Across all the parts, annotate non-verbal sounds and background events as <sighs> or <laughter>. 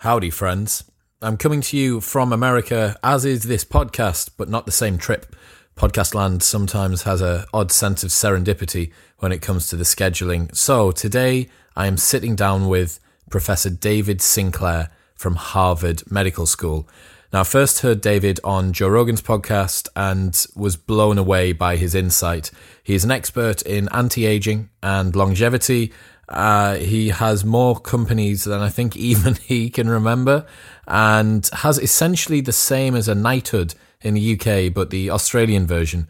Howdy, friends. I'm coming to you from America, as is this podcast, but not the same trip. Podcast land sometimes has a odd sense of serendipity when it comes to the scheduling. So today I am sitting down with Professor David Sinclair from Harvard Medical School. Now, I first heard David on Joe Rogan's podcast and was blown away by his insight. He is an expert in anti aging and longevity, uh, he has more companies than I think <laughs> even he can remember, and has essentially the same as a knighthood in the UK, but the Australian version.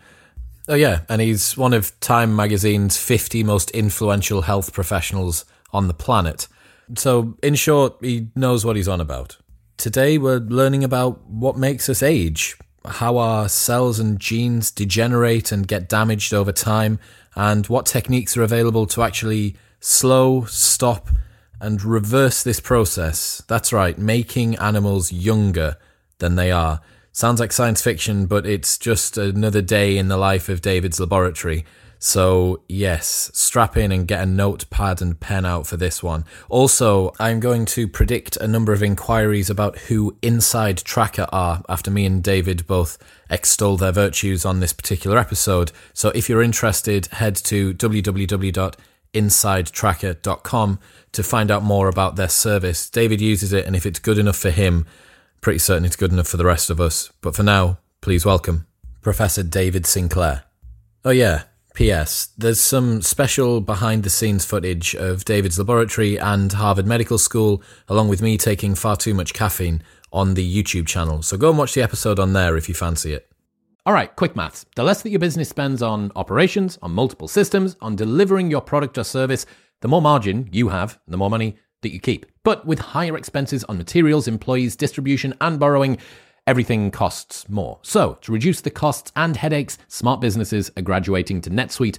Oh yeah, and he's one of Time magazine's 50 most influential health professionals on the planet. So, in short, he knows what he's on about. Today, we're learning about what makes us age, how our cells and genes degenerate and get damaged over time, and what techniques are available to actually slow, stop, and reverse this process. That's right, making animals younger than they are. Sounds like science fiction, but it's just another day in the life of David's laboratory. So, yes, strap in and get a notepad and pen out for this one. Also, I'm going to predict a number of inquiries about who Inside Tracker are after me and David both extol their virtues on this particular episode. So, if you're interested, head to www insidetracker.com to find out more about their service. David uses it, and if it's good enough for him, pretty certain it's good enough for the rest of us. But for now, please welcome Professor David Sinclair. Oh, yeah. P.S. There's some special behind the scenes footage of David's laboratory and Harvard Medical School, along with me taking far too much caffeine on the YouTube channel. So go and watch the episode on there if you fancy it. All right, quick maths. The less that your business spends on operations, on multiple systems, on delivering your product or service, the more margin you have, the more money that you keep. But with higher expenses on materials, employees, distribution, and borrowing, everything costs more. So, to reduce the costs and headaches, smart businesses are graduating to NetSuite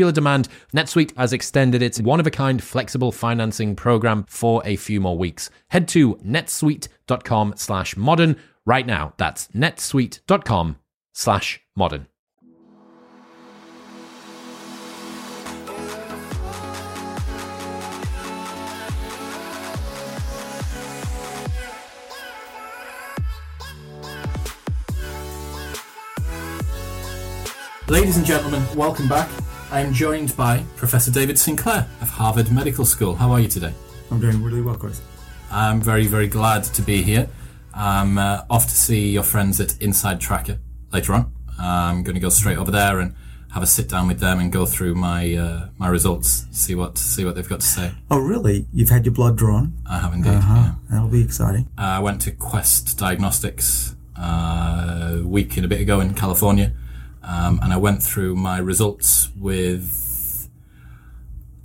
popular demand, NetSuite has extended its one of a kind flexible financing program for a few more weeks. Head to netsuite.com slash modern right now. That's netsuite.com slash modern. Ladies and gentlemen, welcome back. I am joined by Professor David Sinclair of Harvard Medical School. How are you today? I'm doing really well, Chris. I'm very, very glad to be here. I'm uh, off to see your friends at Inside Tracker later on. I'm going to go straight over there and have a sit down with them and go through my uh, my results, see what see what they've got to say. Oh, really? You've had your blood drawn? I have indeed. Uh-huh. Yeah. That'll be exciting. Uh, I went to Quest Diagnostics uh, a week and a bit ago in California um, and I went through my results with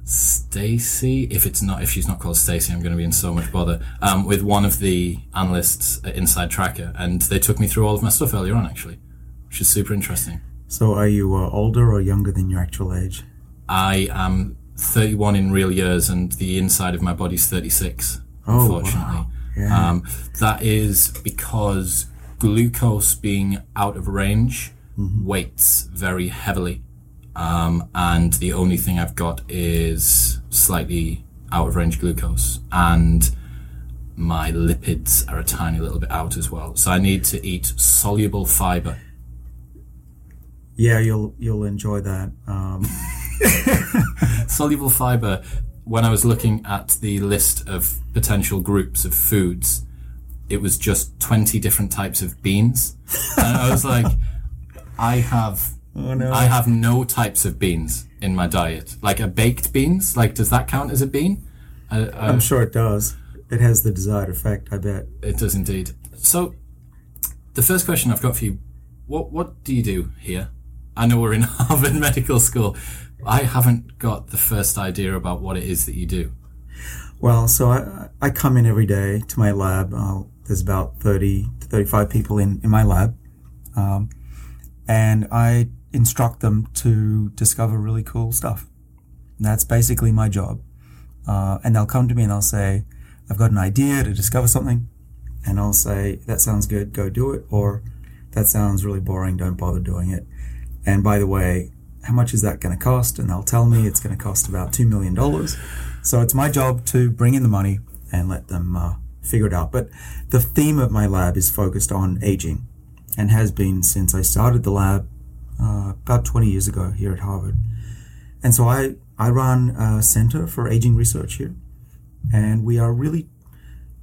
Stacy. If it's not, if she's not called Stacy, I'm going to be in so much bother. Um, with one of the analysts at Inside Tracker, and they took me through all of my stuff earlier on, actually, which is super interesting. So, are you uh, older or younger than your actual age? I am 31 in real years, and the inside of my body's 36. Oh, unfortunately, wow. yeah. um, that is because glucose being out of range mm-hmm. weights very heavily. Um, and the only thing I've got is slightly out of range glucose. And my lipids are a tiny little bit out as well. So I need to eat soluble fiber. Yeah, you'll you'll enjoy that. Um. <laughs> soluble fiber. When I was looking at the list of potential groups of foods, it was just twenty different types of beans, and I was like. I have oh, no. I have no types of beans in my diet. Like a baked beans, like does that count as a bean? Uh, uh, I'm sure it does. It has the desired effect, I bet. It does indeed. So, the first question I've got for you: what what do you do here? I know we're in <laughs> Harvard Medical School. I haven't got the first idea about what it is that you do. Well, so I, I come in every day to my lab. Uh, there's about 30 to 35 people in, in my lab. Um, and I instruct them to discover really cool stuff. And that's basically my job. Uh, and they'll come to me and they'll say, I've got an idea to discover something. And I'll say, that sounds good, go do it. Or that sounds really boring, don't bother doing it. And by the way, how much is that going to cost? And they'll tell me it's going to cost about $2 million. So it's my job to bring in the money and let them uh, figure it out. But the theme of my lab is focused on aging and has been since I started the lab uh, about 20 years ago here at Harvard. And so I, I run a center for aging research here. And we are really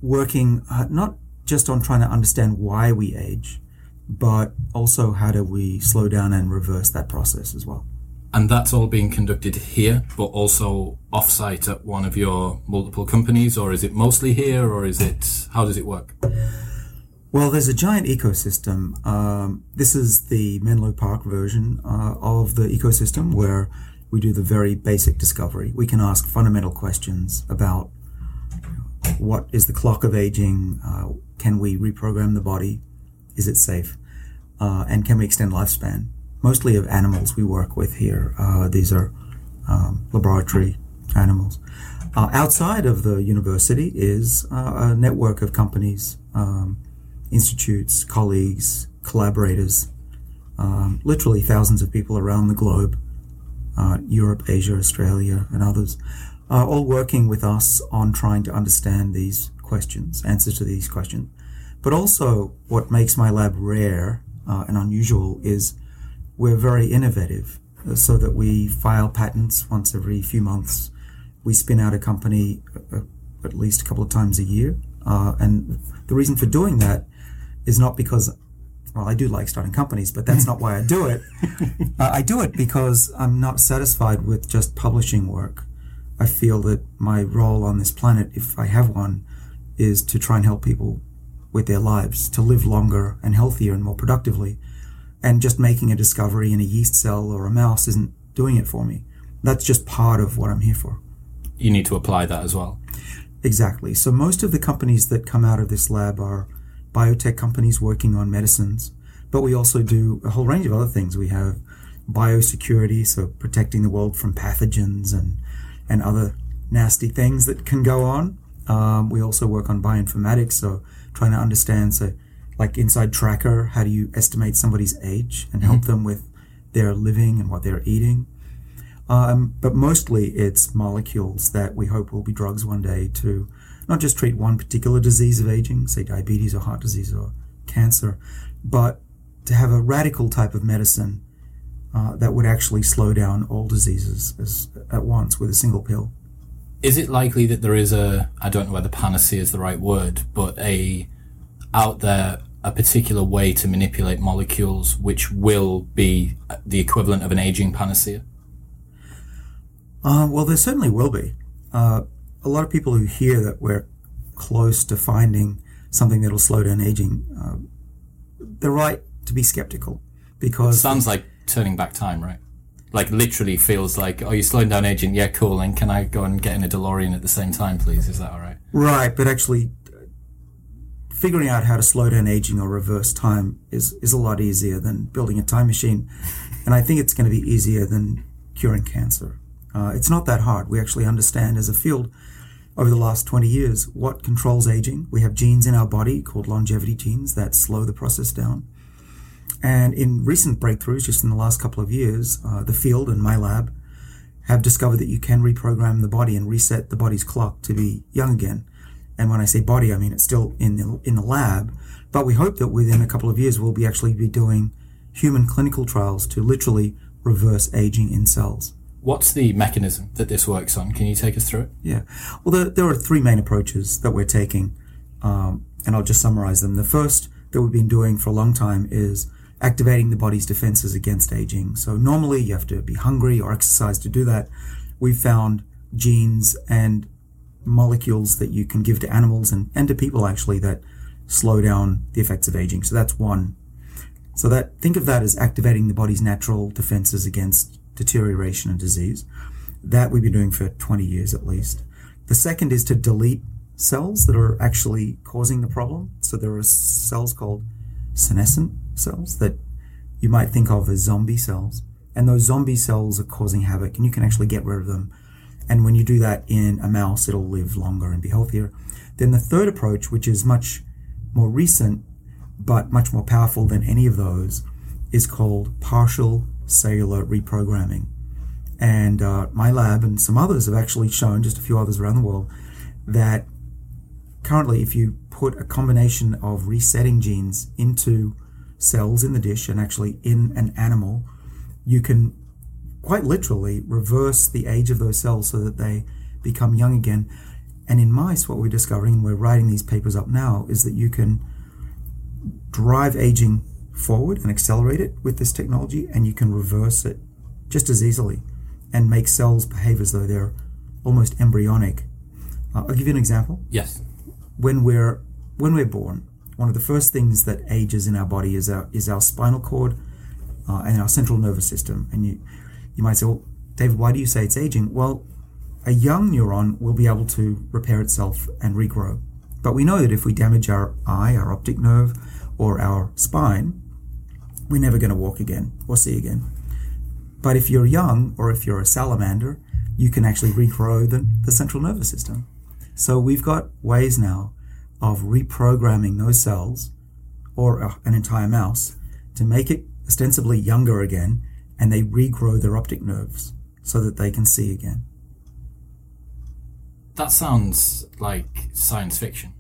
working uh, not just on trying to understand why we age, but also how do we slow down and reverse that process as well. And that's all being conducted here, but also offsite at one of your multiple companies, or is it mostly here, or is it, how does it work? Well, there's a giant ecosystem. Um, this is the Menlo Park version uh, of the ecosystem where we do the very basic discovery. We can ask fundamental questions about what is the clock of aging? Uh, can we reprogram the body? Is it safe? Uh, and can we extend lifespan? mostly of animals we work with here. Uh, these are um, laboratory animals. Uh, outside of the university is uh, a network of companies, um, institutes, colleagues, collaborators, um, literally thousands of people around the globe, uh, Europe, Asia, Australia, and others, are all working with us on trying to understand these questions, answers to these questions. But also, what makes my lab rare uh, and unusual is we're very innovative uh, so that we file patents once every few months. We spin out a company uh, at least a couple of times a year. Uh, and the reason for doing that is not because, well, I do like starting companies, but that's not why I do it. <laughs> Uh, I do it because I'm not satisfied with just publishing work. I feel that my role on this planet, if I have one, is to try and help people with their lives, to live longer and healthier and more productively and just making a discovery in a yeast cell or a mouse isn't doing it for me. That's just part of what I'm here for. You need to apply that as well. Exactly. So most of the companies that come out of this lab are biotech companies working on medicines, but we also do a whole range of other things. We have biosecurity, so protecting the world from pathogens and and other nasty things that can go on. Um, we also work on bioinformatics, so trying to understand so like inside tracker how do you estimate somebody's age and help mm-hmm. them with their living and what they're eating um, but mostly it's molecules that we hope will be drugs one day to not just treat one particular disease of aging say diabetes or heart disease or cancer but to have a radical type of medicine uh, that would actually slow down all diseases as, at once with a single pill is it likely that there is a i don't know whether panacea is the right word but a out there a particular way to manipulate molecules which will be the equivalent of an aging panacea? Uh, well, there certainly will be. Uh, a lot of people who hear that we're close to finding something that'll slow down aging, uh, they're right to be skeptical because it sounds like turning back time, right? Like literally feels like, oh, you're slowing down aging. Yeah, cool. And can I go and get in a DeLorean at the same time, please? Is that all right? Right, but actually figuring out how to slow down aging or reverse time is, is a lot easier than building a time machine. <laughs> And I think it's going to be easier than curing cancer. Uh, it's not that hard. We actually understand as a field over the last 20 years what controls aging. We have genes in our body called longevity genes that slow the process down. And in recent breakthroughs, just in the last couple of years, uh, the field and my lab have discovered that you can reprogram the body and reset the body's clock to be young again. And when I say body, I mean it's still in the, in the lab. But we hope that within a couple of years, we'll be actually be doing human clinical trials to literally reverse aging in cells. What's the mechanism that this works on? Can you take us through it? Yeah. Well, there, there are three main approaches that we're taking, um, and I'll just summarize them. The first that we've been doing for a long time is activating the body's defenses against aging. So normally you have to be hungry or exercise to do that. We've found genes and molecules that you can give to animals and, and to people actually that slow down the effects of aging. So that's one. So that think of that as activating the body's natural defenses against deterioration and disease. That we've been doing for 20 years at least. The second is to delete cells that are actually causing the problem. So there are cells called senescent cells that you might think of as zombie cells. And those zombie cells are causing havoc, and you can actually get rid of them. And when you do that in a mouse, it'll live longer and be healthier. Then the third approach, which is much more recent, but much more powerful than any of those, is called partial cellular reprogramming. And uh, my lab and some others have actually shown, just a few others around the world, that currently, if you put a combination of resetting genes into cells in the dish and actually in an animal, you can quite literally reverse the age of those cells so that they become young again. And in mice, what we're discovering, and we're writing these papers up now, is that you can drive aging forward and accelerate it with this technology, and you can reverse it just as easily and make cells behave as though they're almost embryonic. Uh, I'll give you an example. Yes. When we're when we're born, one of the first things that ages in our body is our is our spinal cord uh, and our central nervous system. And you you might say, well, David, why do you say it's aging? Well, a young neuron will be able to repair itself and regrow. But we know that if we damage our eye, our optic nerve, or our spine, we're never going to walk again or see again. But if you're young or if you're a salamander, you can actually regrow the, the central nervous system. So we've got ways now of reprogramming those cells or uh, an entire mouse to make it ostensibly younger again and they regrow their optic nerves so that they can see again. That sounds like science fiction.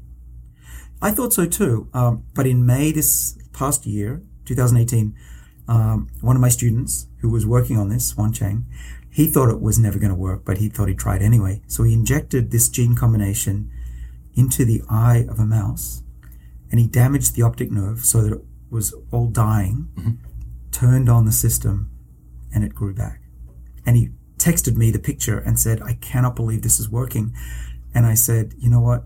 I thought so too. Um, but in May this past year, 2018, um, one of my students who was working on this, Yuancheng, he thought it was never going to work, but he thought he'd try it anyway. So he injected this gene combination into the eye of a mouse and he damaged the optic nerve so that it was all dying, mm-hmm. turned on the system, and it grew back. And he texted me the picture and said, I cannot believe this is working. And I said, you know what?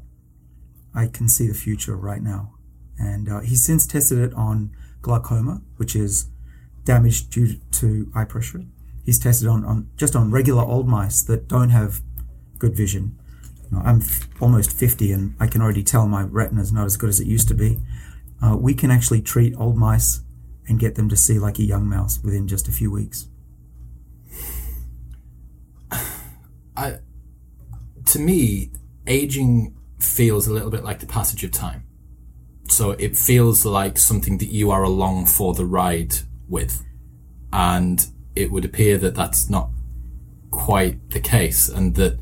I can see the future right now. And uh, he's since tested it on glaucoma, which is damage due to eye pressure. He's tested on, on just on regular old mice that don't have good vision. You know, I'm f- almost 50 and I can already tell my retina is not as good as it used to be. Uh, we can actually treat old mice and get them to see like a young mouse within just a few weeks. <sighs> I, to me, aging feels a little bit like the passage of time. So it feels like something that you are along for the ride with. And it would appear that that's not quite the case. And that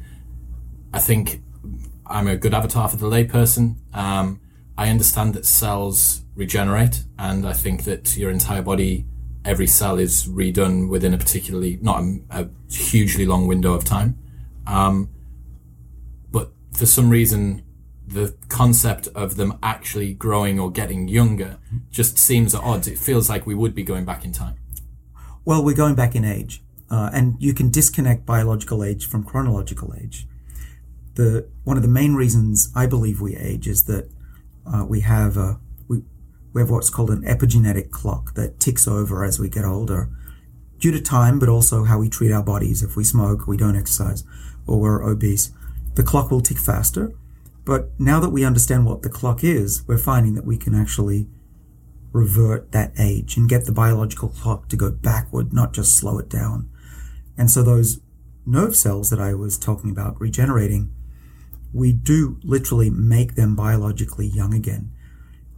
I think I'm a good avatar for the layperson. Um, I understand that cells regenerate, and I think that your entire body, every cell is redone within a particularly, not a, a hugely long window of time. Um, but for some reason, the concept of them actually growing or getting younger just seems at odds. It feels like we would be going back in time. Well, we're going back in age, uh, and you can disconnect biological age from chronological age. The one of the main reasons I believe we age is that uh, we have a we, we have what's called an epigenetic clock that ticks over as we get older, due to time, but also how we treat our bodies. If we smoke, we don't exercise, or we're obese, the clock will tick faster but now that we understand what the clock is, we're finding that we can actually revert that age and get the biological clock to go backward, not just slow it down. And so those nerve cells that I was talking about regenerating, we do literally make them biologically young again.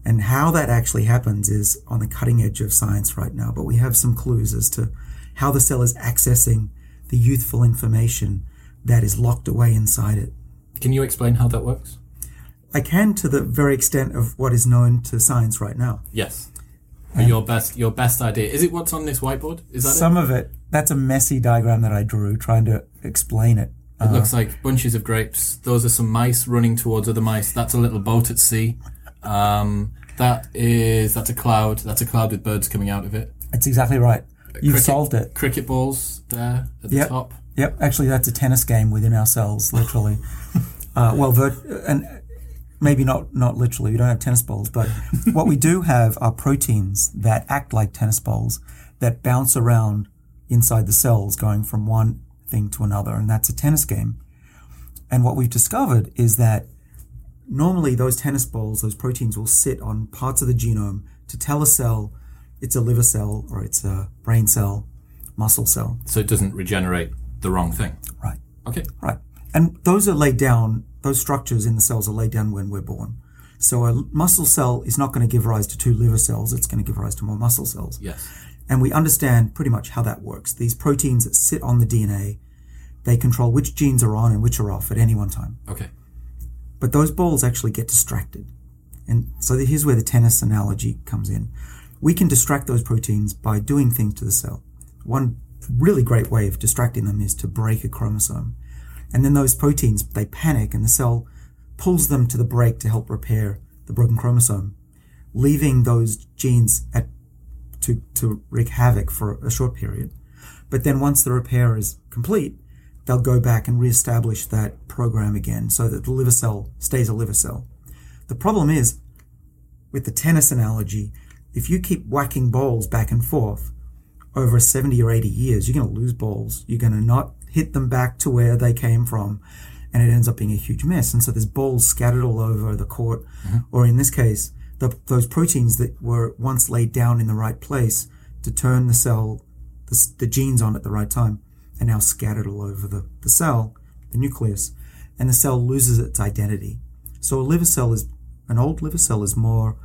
And how that actually happens is on the cutting edge of science right now, but we have some clues as to how the cell is accessing the youthful information that is locked away inside it. Can you explain how that works? I can to the very extent of what is known to science right now. Yes. your best your best idea. Is it what's on this whiteboard? Is that some it? of it? That's a messy diagram that I drew trying to explain it. It uh, looks like bunches of grapes. Those are some mice running towards other mice. That's a little boat at sea. Um, that is that's a cloud. That's a cloud with birds coming out of it. That's exactly right. You've cricket, solved it. Cricket balls there at the yep. top. Yep, actually, that's a tennis game within ourselves, literally. <laughs> uh, well, vert- and maybe not not literally. We don't have tennis balls, but <laughs> what we do have are proteins that act like tennis balls that bounce around inside the cells, going from one thing to another, and that's a tennis game. And what we've discovered is that normally those tennis balls, those proteins will sit on parts of the genome to tell a cell it's a liver cell or it's a brain cell, muscle cell. So it doesn't regenerate the wrong thing. Right. Okay. Right. And those are laid down, those structures in the cells are laid down when we're born. So a muscle cell is not going to give rise to two liver cells, it's going to give rise to more muscle cells. Yes. And we understand pretty much how that works. These proteins that sit on the DNA, they control which genes are on and which are off at any one time. Okay. But those balls actually get distracted. And so here's where the tennis analogy comes in. We can distract those proteins by doing things to the cell. One really great way of distracting them is to break a chromosome. And then those proteins, they panic and the cell pulls them to the break to help repair the broken chromosome, leaving those genes at, to, to wreak havoc for a short period. But then once the repair is complete, they'll go back and reestablish that program again so that the liver cell stays a liver cell. The problem is, with the tennis analogy, if you keep whacking balls back and forth over 70 or 80 years, you're going to lose balls. You're going to not hit them back to where they came from. And it ends up being a huge mess. And so there's balls scattered all over the court. Mm-hmm. Or in this case, the, those proteins that were once laid down in the right place to turn the cell, the, the genes on at the right time, are now scattered all over the, the cell, the nucleus. And the cell loses its identity. So a liver cell is, an old liver cell is more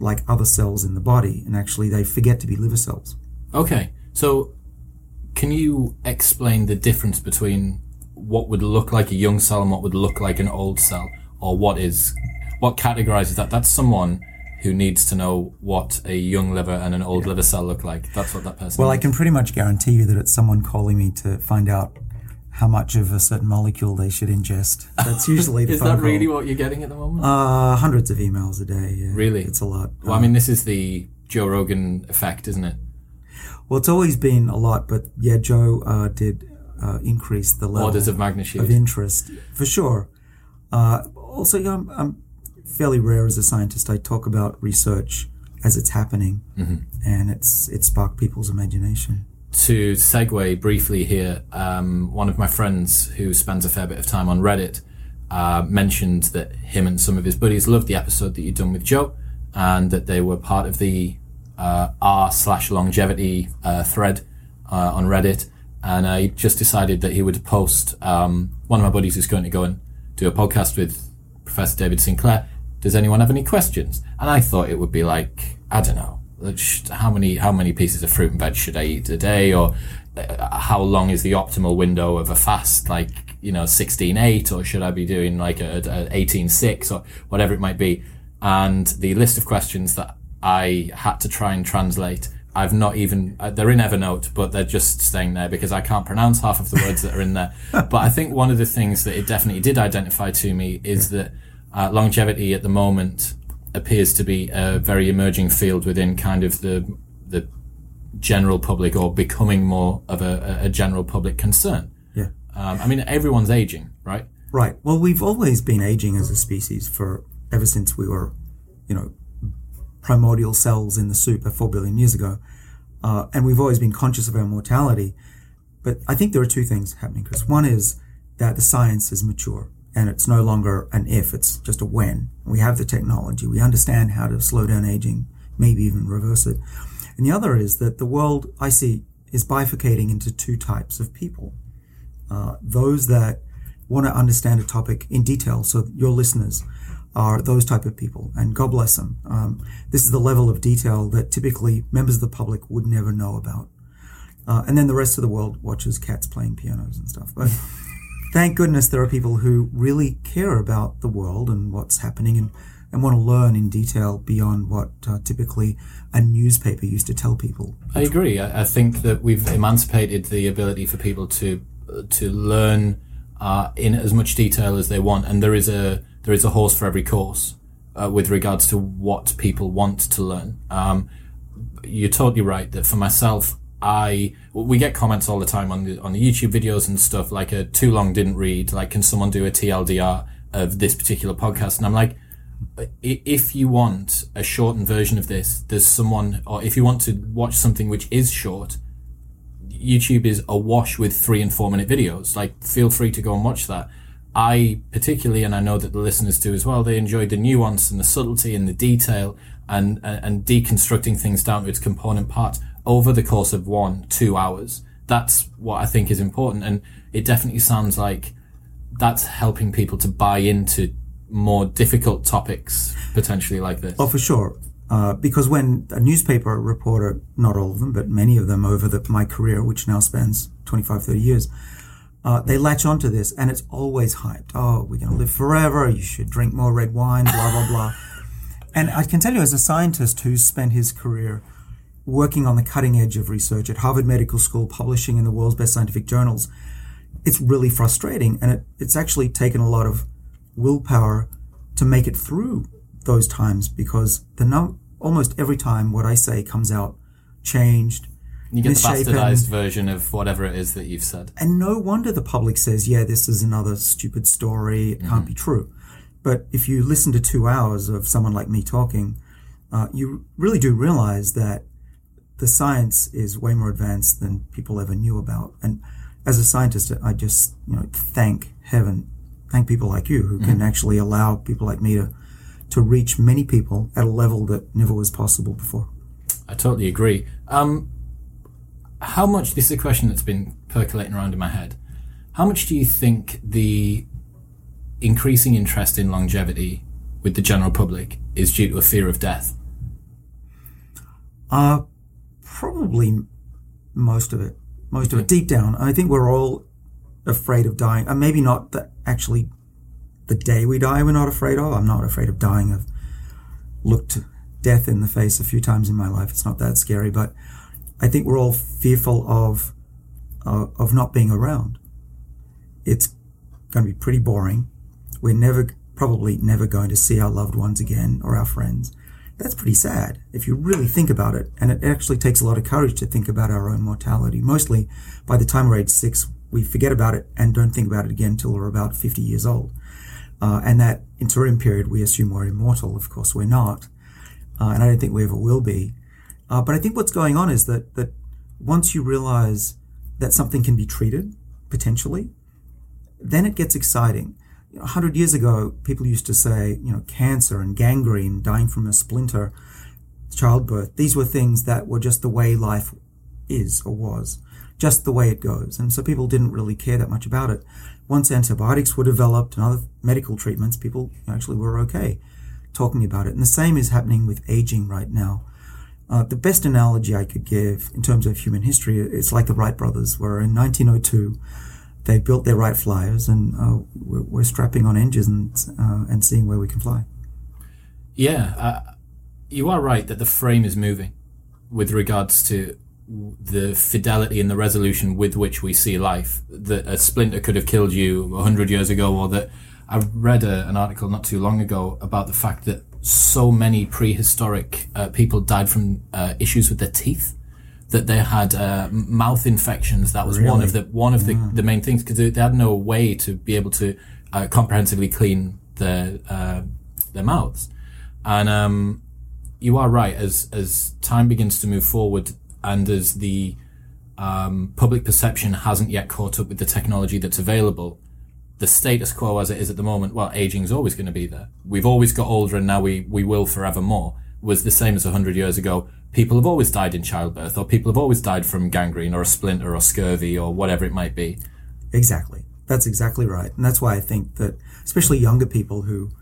like other cells in the body. And actually they forget to be liver cells. Okay. So can you explain the difference between what would look like a young cell and what would look like an old cell, or what is what categorizes that? That's someone who needs to know what a young liver and an old yeah. liver cell look like. That's what that person. Well, needs. I can pretty much guarantee you that it's someone calling me to find out how much of a certain molecule they should ingest. That's usually <laughs> the is that really what you're getting at the moment? Uh, hundreds of emails a day. Yeah. Really, it's a lot. Well, um, I mean, this is the Joe Rogan effect, isn't it? Well, it's always been a lot, but yeah, Joe uh, did uh, increase the level orders of magnitude of interest for sure. Uh, also, you know, I'm, I'm, fairly rare as a scientist. I talk about research as it's happening, mm-hmm. and it's it sparked people's imagination. To segue briefly here, um, one of my friends who spends a fair bit of time on Reddit uh, mentioned that him and some of his buddies loved the episode that you'd done with Joe, and that they were part of the r slash longevity uh, thread uh, on Reddit and I just decided that he would post. Um, one of my buddies is going to go and do a podcast with Professor David Sinclair. Does anyone have any questions? And I thought it would be like I don't know how many how many pieces of fruit and veg should I eat a day, or uh, how long is the optimal window of a fast? Like you know, sixteen eight, or should I be doing like a eighteen six, or whatever it might be? And the list of questions that I had to try and translate I've not even uh, they're in Evernote, but they're just staying there because I can't pronounce half of the words that are in there. <laughs> But I think one of the things that it definitely did identify to me is that uh, longevity at the moment appears to be a very emerging field within kind of the the general public or becoming more of a, a general public concern. Yeah. Um, I mean, everyone's aging, right? Right. Well, we've always been aging as a species for ever since we were, you know, primordial cells in the soup four billion years ago. Uh, and we've always been conscious of our mortality. But I think there are two things happening, Chris. One is that the science is mature and it's no longer an if, it's just a when. We have the technology. We understand how to slow down aging, maybe even reverse it. And the other is that the world I see is bifurcating into two types of people. Uh, those that want to understand a topic in detail, so your listeners, are those type of people, and God bless them. Um, this is the level of detail that typically members of the public would never know about. Uh, and then the rest of the world watches cats playing pianos and stuff. But <laughs> thank goodness there are people who really care about the world and what's happening and, and want to learn in detail beyond what uh, typically a newspaper used to tell people. I agree. I, I think that we've emancipated the ability for people to to learn uh, in as much detail as they want, and there is a there is a horse for every course uh, with regards to what people want to learn. Um, you're totally right that for myself, I we get comments all the time on the on the YouTube videos and stuff like a too long didn't read. Like, can someone do a TLDR of this particular podcast? And I'm like, if you want a shortened version of this, there's someone, or if you want to watch something which is short, YouTube is awash with three and four minute videos. Like, feel free to go and watch that I particularly, and I know that the listeners do as well, they enjoy the nuance and the subtlety and the detail and, and, and deconstructing things down to its component parts over the course of one, two hours. That's what I think is important. And it definitely sounds like that's helping people to buy into more difficult topics potentially like this. Oh, for sure. Uh, because when a newspaper reporter, not all of them, but many of them over the, my career, which now spans 25, 30 years, uh, they latch onto this and it's always hyped. Oh, we're going to live forever. You should drink more red wine, blah, blah, blah. And I can tell you, as a scientist who's spent his career working on the cutting edge of research at Harvard Medical School, publishing in the world's best scientific journals, it's really frustrating. And it, it's actually taken a lot of willpower to make it through those times because the num- almost every time what I say comes out changed, you get the bastardized version of whatever it is that you've said. And no wonder the public says, yeah, this is another stupid story. It mm-hmm. can't be true. But if you listen to two hours of someone like me talking, uh, you really do realize that the science is way more advanced than people ever knew about. And as a scientist, I just, you know, thank heaven, thank people like you who mm-hmm. can actually allow people like me to, to reach many people at a level that never was possible before. I totally agree. Um, how much this is a question that's been percolating around in my head. How much do you think the increasing interest in longevity with the general public is due to a fear of death? Uh, probably most of it. Most of it. Deep down, I think we're all afraid of dying. And maybe not that actually the day we die we're not afraid of. I'm not afraid of dying. I've looked death in the face a few times in my life. It's not that scary, but I think we're all fearful of uh, of not being around. It's going to be pretty boring. We're never probably never going to see our loved ones again or our friends. That's pretty sad if you really think about it. And it actually takes a lot of courage to think about our own mortality. Mostly by the time we're age six, we forget about it and don't think about it again until we're about 50 years old. Uh, and that interim period, we assume we're immortal. Of course, we're not. Uh, and I don't think we ever will be. Uh, but I think what's going on is that that once you realize that something can be treated potentially, then it gets exciting. You know, 100 years ago, people used to say, you know, cancer and gangrene, dying from a splinter, childbirth, these were things that were just the way life is or was, just the way it goes. And so people didn't really care that much about it. Once antibiotics were developed and other medical treatments, people actually were okay talking about it. And the same is happening with aging right now. Uh, the best analogy I could give in terms of human history is like the Wright brothers, where in 1902 they built their Wright flyers, and uh, we're, we're, strapping on engines uh, and seeing where we can fly. Yeah, uh, you are right that the frame is moving with regards to the fidelity and the resolution with which we see life. That a splinter could have killed you 100 years ago, or that I read a, an article not too long ago about the fact that so many prehistoric uh, people died from uh, issues with their teeth that they had uh, mouth infections. That was really? one of the one of the, yeah. the main things because they, had no way to be able to uh, comprehensively clean their uh, their mouths. And um, you are right. As as time begins to move forward, and as the um, public perception hasn't yet caught up with the technology that's available, the status quo as it is at the moment, well, aging is always going to be there. We've always got older and now we, we will forever more, was the same as 100 years ago. People have always died in childbirth, or people have always died from gangrene or a splinter or scurvy or whatever it might be. Exactly. That's exactly right. And that's why I think that, especially younger people who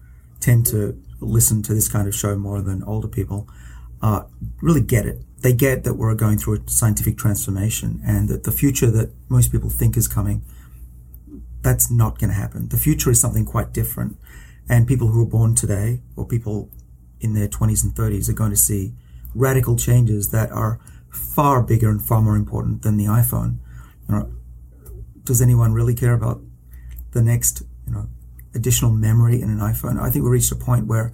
tend to listen to this kind of show more than older people, uh, really get it. They get that we're going through a scientific transformation and that the future that most people think is coming that's not going to happen. The future is something quite different. And people who are born today or people in their 20s and 30s are going to see radical changes that are far bigger and far more important than the iPhone. You know, does anyone really care about the next, you know, additional memory in an iPhone? I think we reached a point where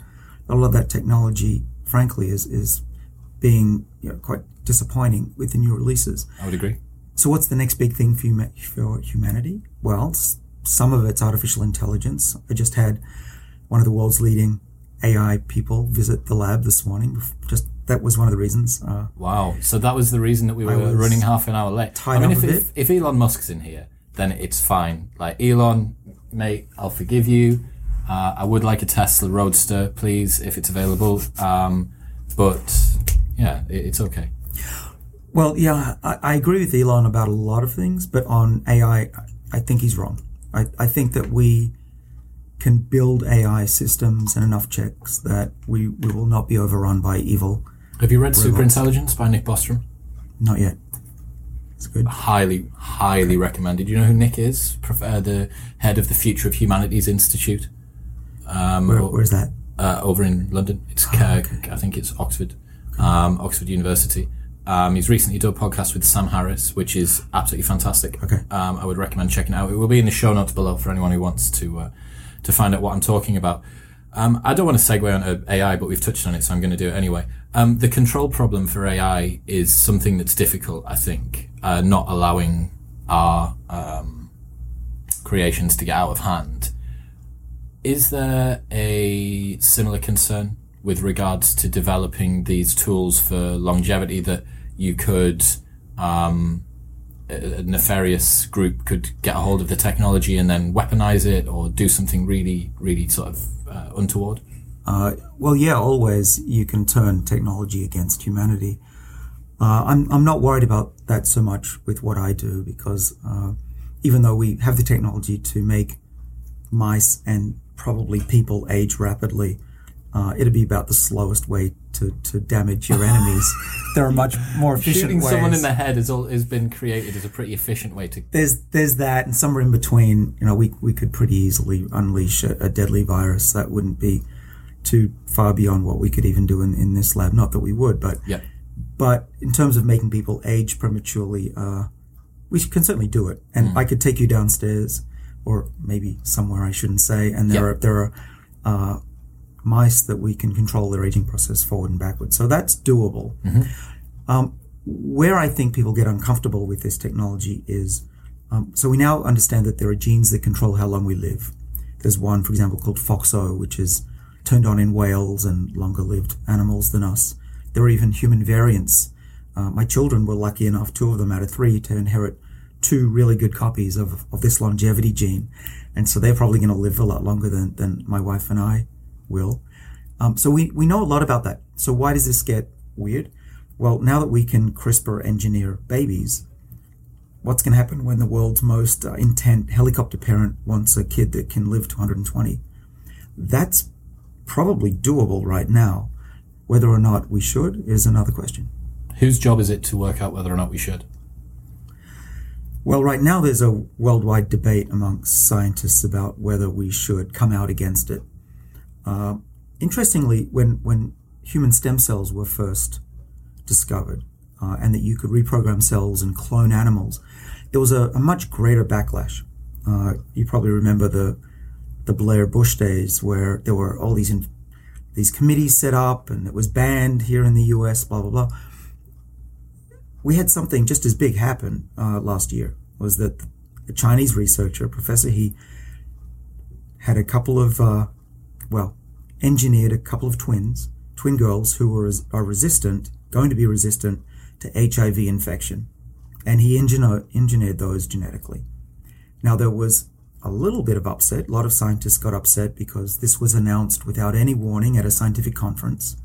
a lot of that technology, frankly, is is being you know, quite disappointing with the new releases. I would agree. So what's the next big thing for, huma- for humanity? Well, some of it's artificial intelligence. I just had one of the world's leading AI people visit the lab this morning. Just that was one of the reasons. Uh, wow! So that was the reason that we were running half an hour late. I mean, if, if, if Elon Musk's in here, then it's fine. Like Elon, mate, I'll forgive you. Uh, I would like a Tesla Roadster, please, if it's available. Um, but yeah, it, it's okay. Well, yeah, I, I, agree with Elon about a lot of things, but on AI, I think he's wrong. I, I think that we can build AI systems and enough checks that we, we will not be overrun by evil. Have you read Superintelligence by Nick Bostrom? Not yet. It's good. Highly, highly recommended. Do you know who Nick is? Uh, the head of the Future of Humanities Institute. Um, Where, where's that? Uh, over in London. It's oh, okay. I think it's Oxford, um, Oxford University. Um, he's recently done a podcast with Sam Harris, which is absolutely fantastic. Okay. Um, I would recommend checking it out. It will be in the show notes below for anyone who wants to uh, to find out what I'm talking about. Um, I don't want to segue onto AI, but we've touched on it, so I'm going to do it anyway. Um, the control problem for AI is something that's difficult, I think, uh, not allowing our um, creations to get out of hand. Is there a similar concern with regards to developing these tools for longevity that you could um, a nefarious group could get a hold of the technology and then weaponize it or do something really, really sort of uh, untoward? Uh, well, yeah, always you can turn technology against humanity. Uh, I'm, I'm not worried about that so much with what I do because uh, even though we have the technology to make mice and probably people age rapidly, uh, it'd be about the slowest way to, to damage your <laughs> enemies. there are much more efficient Shooting ways. someone in the head has, all, has been created as a pretty efficient way to. There's there's that, and somewhere in between, you know, we we could pretty easily unleash a, a deadly virus that wouldn't be too far beyond what we could even do in, in this lab. Not that we would, but yeah. But in terms of making people age prematurely, uh, we can certainly do it. And mm. I could take you downstairs, or maybe somewhere I shouldn't say. And there are there are uh, mice that we can control their aging process forward and backward. So that's doable. Mm-hmm. Um, where I think people get uncomfortable with this technology is um, so we now understand that there are genes that control how long we live. There's one, for example, called FOXO, which is turned on in whales and longer lived animals than us. There are even human variants. Uh, my children were lucky enough, two of them out of three, to inherit two really good copies of, of this longevity gene. And so they're probably going to live a lot longer than, than my wife and I will. Um, so we, we know a lot about that. So why does this get weird? Well, now that we can CRISPR engineer babies, what's going to happen when the world's most uh, intent helicopter parent wants a kid that can live to 120? That's probably doable right now. Whether or not we should is another question. Whose job is it to work out whether or not we should? Well, right now there's a worldwide debate amongst scientists about whether we should come out against it. Uh, interestingly, when, when human stem cells were first discovered, uh, and that you could reprogram cells and clone animals, there was a, a much greater backlash. Uh, you probably remember the the Blair Bush days where there were all these in, these committees set up and it was banned here in the U.S. Blah blah blah. We had something just as big happen uh, last year. Was that a Chinese researcher, Professor He, had a couple of uh, well engineered a couple of twins, twin girls who were are resistant, going to be resistant to HIV infection, and he engineered, engineered those genetically. Now there was a little bit of upset. A lot of scientists got upset because this was announced without any warning at a scientific conference.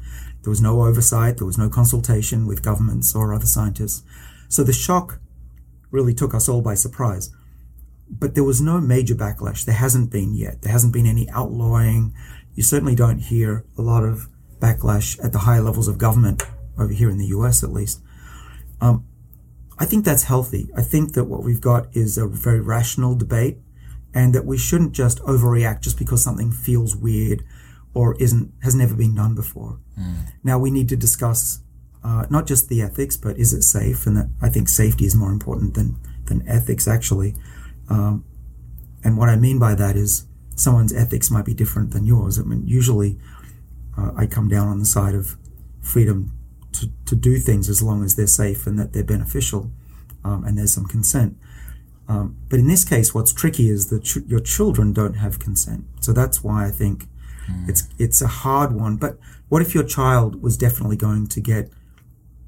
There was no oversight, there was no consultation with governments or other scientists. So the shock really took us all by surprise. But there was no major backlash. There hasn't been yet. There hasn't been any outlawing you certainly don't hear a lot of backlash at the higher levels of government over here in the US, at least. Um, I think that's healthy. I think that what we've got is a very rational debate and that we shouldn't just overreact just because something feels weird or isn't has never been done before. Mm. Now we need to discuss uh, not just the ethics, but is it safe? And that I think safety is more important than than ethics actually. Um, and what I mean by that is someone's ethics might be different than yours. I mean, usually uh, I come down on the side of freedom to, to do things as long as they're safe and that they're beneficial um, and there's some consent. Um, but in this case, what's tricky is that ch- your children don't have consent. So that's why I think mm. it's it's a hard one. But what if your child was definitely going to get,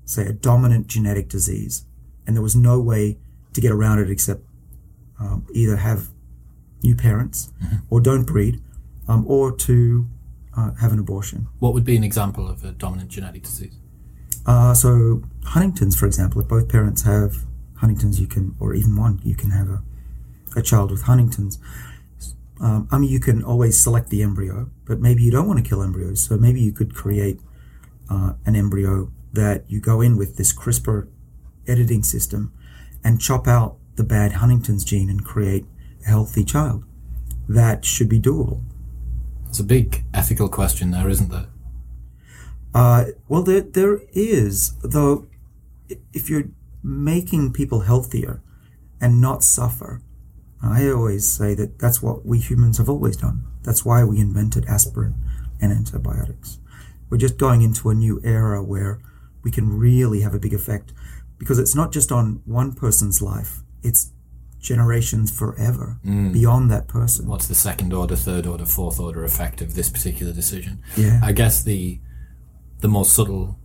say, a dominant genetic disease, and there was no way to get around it except um, either have new parents, or don't breed, um, or to uh, have an abortion. What would be an example of a dominant genetic disease? Uh, so Huntington's, for example, if both parents have Huntington's, you can, or even one, you can have a, a child with Huntington's. Um, I mean, you can always select the embryo, but maybe you don't want to kill embryos. So maybe you could create uh, an embryo that you go in with this CRISPR editing system and chop out the bad Huntington's gene and create healthy child. That should be doable. It's a big ethical question there, isn't there? Uh, well, there, there is, though, if you're making people healthier and not suffer, I always say that that's what we humans have always done. That's why we invented aspirin and antibiotics. We're just going into a new era where we can really have a big effect because it's not just on one person's life, it's generations forever beyond that person. What's the second order, third order, fourth order effect of this particular decision? Yeah. I guess the the more subtle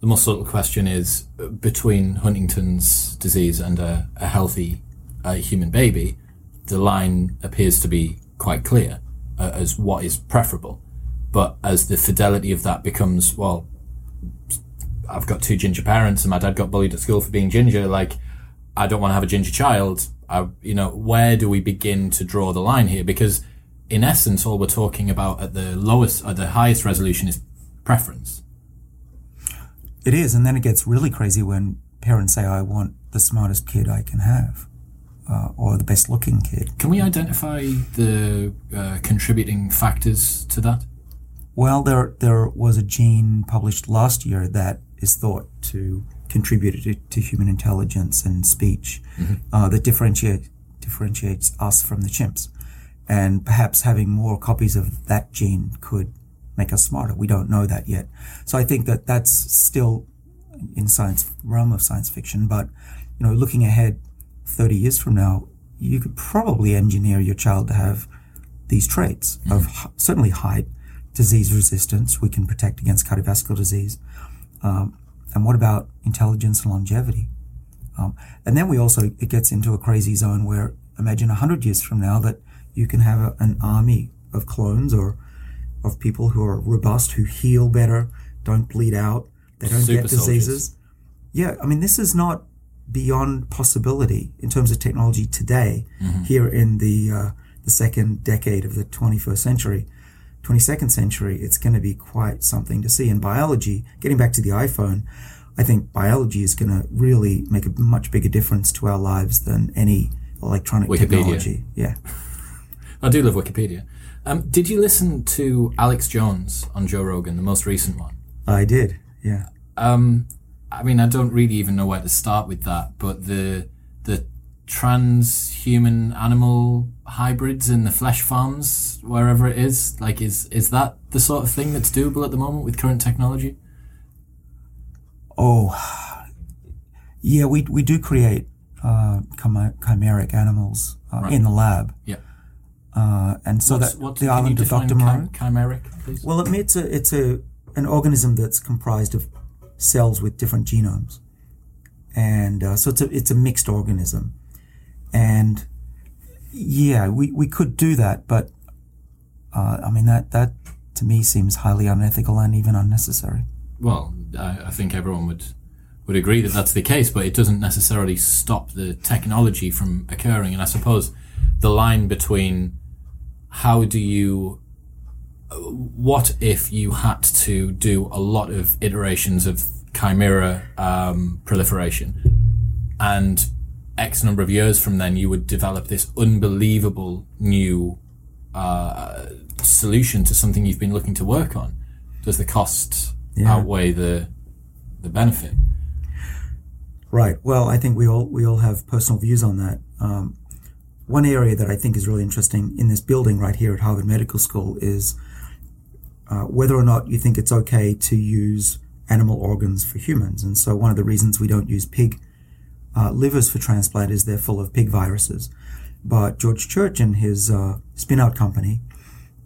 the more subtle question is uh, between Huntington's disease and a, a healthy uh, human baby, the line appears to be quite clear uh, as what is preferable. But as the fidelity of that becomes, well, I've got two ginger parents and my dad got bullied at school for being ginger, like, I don't want to have a ginger child. I, you know, where do we begin to draw the line here? Because in essence, all we're talking about at the lowest, or the highest resolution is preference. It is, and then it gets really crazy when parents say, I want the smartest kid I can have. Uh, or the best looking kid. Can we identify the uh, contributing factors to that? Well, there there was a gene published last year that is thought to contribute to, to human intelligence and speech uh, that differentiate differentiates us from the chimps, and perhaps having more copies of that gene could make us smarter. We don't know that yet, so I think that that's still in science realm of science fiction. But you know, looking ahead, thirty years from now, you could probably engineer your child to have these traits of certainly height, disease resistance. We can protect against cardiovascular disease. Um, and what about intelligence and longevity? Um, and then we also, it gets into a crazy zone where imagine 100 years from now that you can have a, an army of clones or of people who are robust, who heal better, don't bleed out, they don't Super get diseases. Yeah, I mean, this is not beyond possibility in terms of technology today, here in the, uh, the second decade of the 21st century. 22nd century, it's going to be quite something to see. In biology, getting back to the iPhone, I think biology is going to really make a much bigger difference to our lives than any electronic Wikipedia. technology. Yeah. <laughs> I do love Wikipedia. Um, did you listen to Alex Jones on Joe Rogan, the most recent one? I did. Yeah. Um, I mean, I don't really even know where to start with that, but the the transhuman animal hybrids in the flesh farms, wherever it is, like, is is that the sort of thing that's doable at the moment with current technology? Oh, yeah, we, we do create uh, chimeric animals uh, in the lab. Yeah. Uh, and so What's- that what- the island of Dr. Moreau. chi- chimeric, please? Well, it- it's a it's a an organism that's comprised of cells with different genomes, and uh, so it's a it's a mixed organism, and yeah, we, we could do that, but uh, I mean that that to me seems highly unethical and even unnecessary. Well, I, I think everyone would would agree that that's the case, but it doesn't necessarily stop the technology from occurring. And I suppose the line between how do you what if you had to do a lot of iterations of chimera um, proliferation and x number of years from then you would develop this unbelievable new uh, solution to something you've been looking to work on does the cost Yeah. outweigh the the benefit Right. Well, I think we all we all have personal views on that. Um, one area that I think is really interesting in this building right here at Harvard Medical School is uh, whether or not you think it's okay to use animal organs for humans. And so, one of the reasons we don't use pig uh, livers for transplant is they're full of pig viruses. But George Church and his uh, spin-out company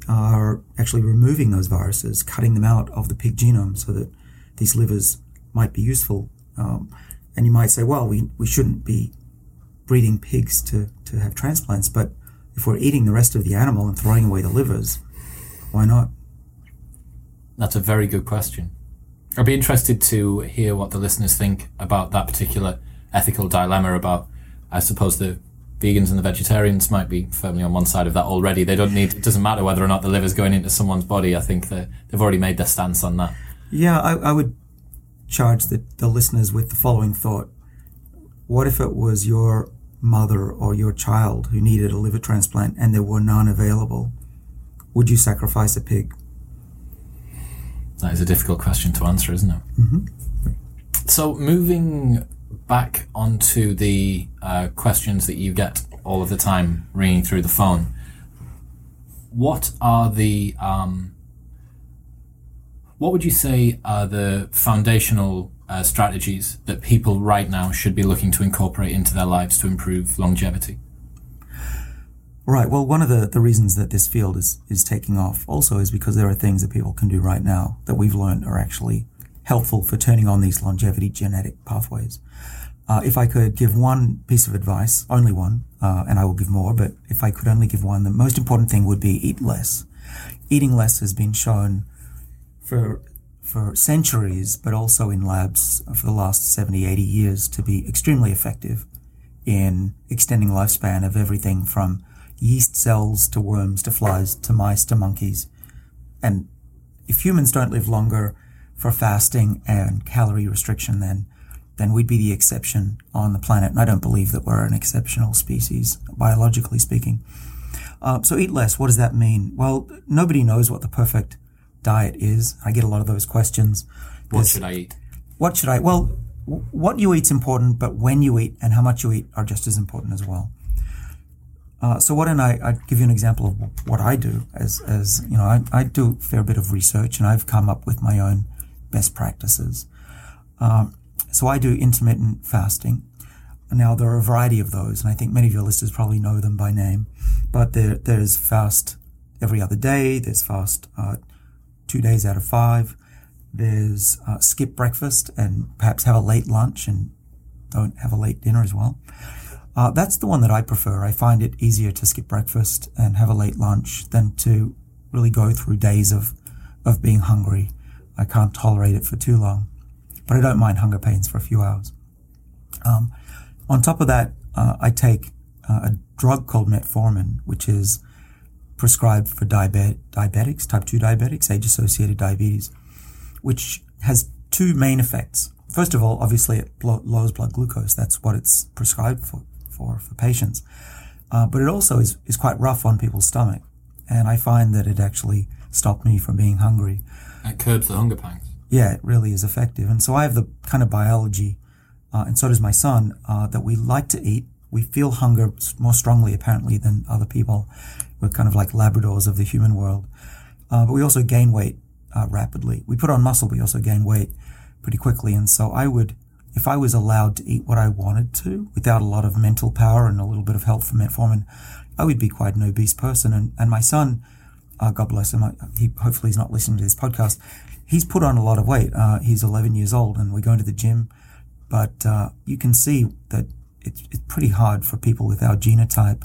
are actually removing those viruses, cutting them out of the pig genome so that these livers might be useful. Um, and you might say, well, we, we shouldn't be breeding pigs to, to have transplants, but if we're eating the rest of the animal and throwing away the livers, why not? That's a very good question. I'd be interested to hear what the listeners think about that particular ethical dilemma about, I suppose, the vegans and the vegetarians might be firmly on one side of that already. They don't need, it doesn't matter whether or not the liver's going into someone's body. I think that they've already made their stance on that. Yeah, I, I would charge the, the listeners with the following thought. What if it was your mother or your child who needed a liver transplant and there were none available? Would you sacrifice a pig? That is a difficult question to answer, isn't it? Mm-hmm. So, moving back onto the uh, questions that you get all of the time ringing through the phone, what are the um, what would you say are the foundational uh, strategies that people right now should be looking to incorporate into their lives to improve longevity? Right. Well, one of the, the reasons that this field is, is taking off also is because there are things that people can do right now that we've learned are actually helpful for turning on these longevity genetic pathways. Uh, if I could give one piece of advice, only one, uh, and I will give more, but if I could only give one, the most important thing would be eat less. Eating less has been shown for for centuries, but also in labs for the last 70, 80 years to be extremely effective in extending lifespan of everything from yeast cells to worms to flies to mice to monkeys. And if humans don't live longer for fasting and calorie restriction, then then we'd be the exception on the planet. And I don't believe that we're an exceptional species, biologically speaking. Uh, so eat less. What does that mean? Well, nobody knows what the perfect diet is. I get a lot of those questions. What There's, should I eat? What should I? Well, what you eat's important, but when you eat and how much you eat are just as important as well. Uh, so why don't I, I give you an example of what I do as, as you know, I, I do a fair bit of research and I've come up with my own best practices. Um, so I do intermittent fasting. Now there are a variety of those, and I think many of your listeners probably know them by name. But there, there's fast every other day. There's fast uh, two days out of five. There's uh, skip breakfast and perhaps have a late lunch and don't have a late dinner as well. Uh, that's the one that I prefer. I find it easier to skip breakfast and have a late lunch than to really go through days of, of being hungry. I can't tolerate it for too long, but I don't mind hunger pains for a few hours. Um, on top of that, uh, I take uh, a drug called metformin, which is prescribed for diabet- diabetics, type 2 diabetics, age associated diabetes, which has two main effects. First of all, obviously, it lowers blood glucose. That's what it's prescribed for, for, for patients. Uh, but it also is, is quite rough on people's stomach. And I find that it actually stopped me from being hungry. It curbs the hunger pangs. Yeah, it really is effective. And so I have the kind of biology, uh, and so does my son, uh, that we like to eat. We feel hunger more strongly, apparently, than other people. We're kind of like Labradors of the human world. Uh, but we also gain weight uh, rapidly. We put on muscle, but we also gain weight pretty quickly. And so I would, if I was allowed to eat what I wanted to without a lot of mental power and a little bit of help from metformin, I would be quite an obese person. And, and my son, uh, God bless him, he, hopefully he's not listening to this podcast. He's put on a lot of weight. Uh, he's 11 years old and we go into the gym. But uh, you can see that it's, it's pretty hard for people with our genotype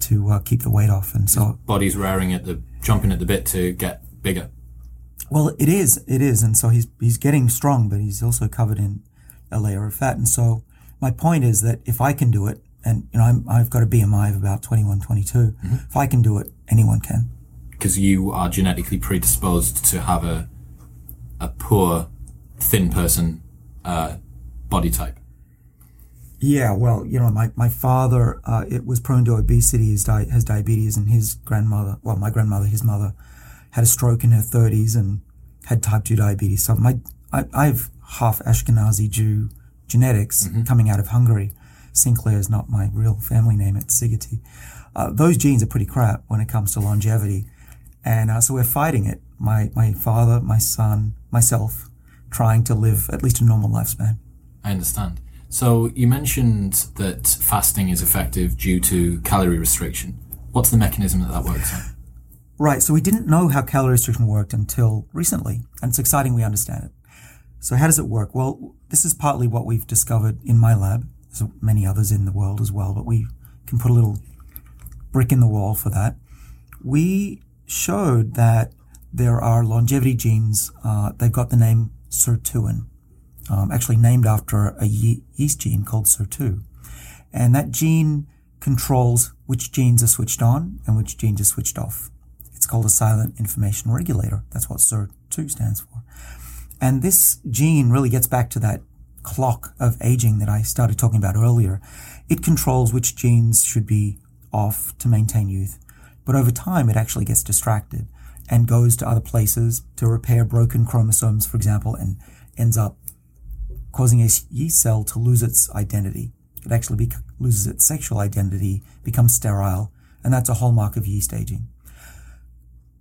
to uh, keep the weight off. And so His body's raring at the jumping at the bit to get bigger. Well, it is, it is, and so he's he's getting strong, but he's also covered in a layer of fat. And so my point is that if I can do it, and you know i have got a BMI of about 21, 22, mm-hmm. if I can do it, anyone can. Because you are genetically predisposed to have a a poor, thin person uh, body type. Yeah, well, you know, my, my father uh, it was prone to obesity, his di- has diabetes, and his grandmother, well, my grandmother, his mother, had a stroke in her 30s and had type 2 diabetes. So my I, I have half Ashkenazi Jew genetics mm-hmm. coming out of Hungary. Sinclair is not my real family name, it's Szigeti. Uh, those genes are pretty crap when it comes to longevity. And uh, so we're fighting it. My, my father, my son, myself, trying to live at least a normal lifespan. I understand. So you mentioned that fasting is effective due to calorie restriction. What's the mechanism that that works on? Right. So we didn't know how calorie restriction worked until recently, and it's exciting we understand it. So how does it work? Well, this is partly what we've discovered in my lab. There's many others in the world as well, but we can put a little brick in the wall for that. We showed that there are longevity genes. Uh, they've got the name sirtuin, um, actually named after a ye- yeast gene called SIR2. And that gene controls which genes are switched on and which genes are switched off. It's called a silent information regulator. That's what SIR2 stands for. And this gene really gets back to that clock of aging that I started talking about earlier. It controls which genes should be off to maintain youth. But over time, it actually gets distracted and goes to other places to repair broken chromosomes, for example, and ends up causing a yeast cell to lose its identity. It actually be- loses its sexual identity, becomes sterile, and that's a hallmark of yeast aging.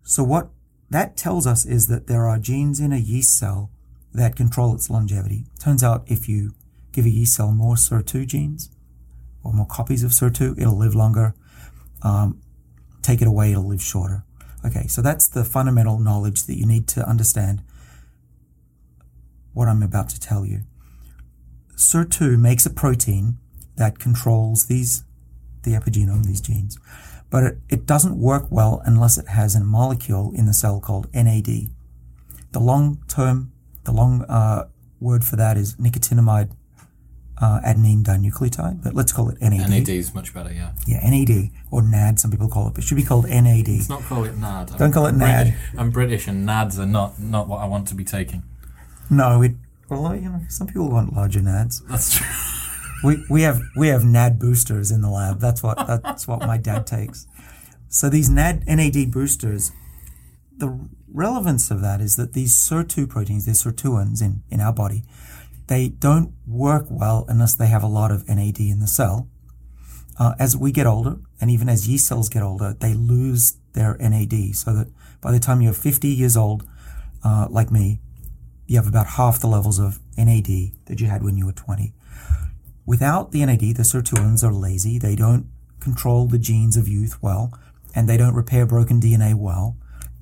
So what that tells us is that there are genes in a yeast cell that control its longevity. Turns out if you give a yeast cell more SIR2 genes or more copies of SIR2, it'll live longer. Um, take it away, it'll live shorter. Okay, so that's the fundamental knowledge that you need to understand what I'm about to tell you. SIR2 makes a protein that controls these, the epigenome, these genes, but it, it doesn't work well unless it has a molecule in the cell called NAD. The long term, the long uh, word for that is nicotinamide uh, adenine dinucleotide, but let's call it NAD. NAD is much better, yeah. Yeah, NAD or NAD, some people call it, but it should be called NAD. Let's not call it NAD. Don't call it I'm NAD. British, I'm British, and NADs are not, not what I want to be taking. No, it. Well, you know, some people want larger NADs. That's true. We we have we have NAD boosters in the lab. That's what that's what my dad takes. So these NAD NAD boosters, the relevance of that is that these SIR2 proteins, these sirtuins in in our body, they don't work well unless they have a lot of NAD in the cell. Uh, as we get older, and even as yeast cells get older, they lose their NAD. So that by the time you're 50 years old, uh, like me, you have about half the levels of NAD that you had when you were 20. Without the NAD, the sirtuins are lazy. They don't control the genes of youth well, and they don't repair broken DNA well.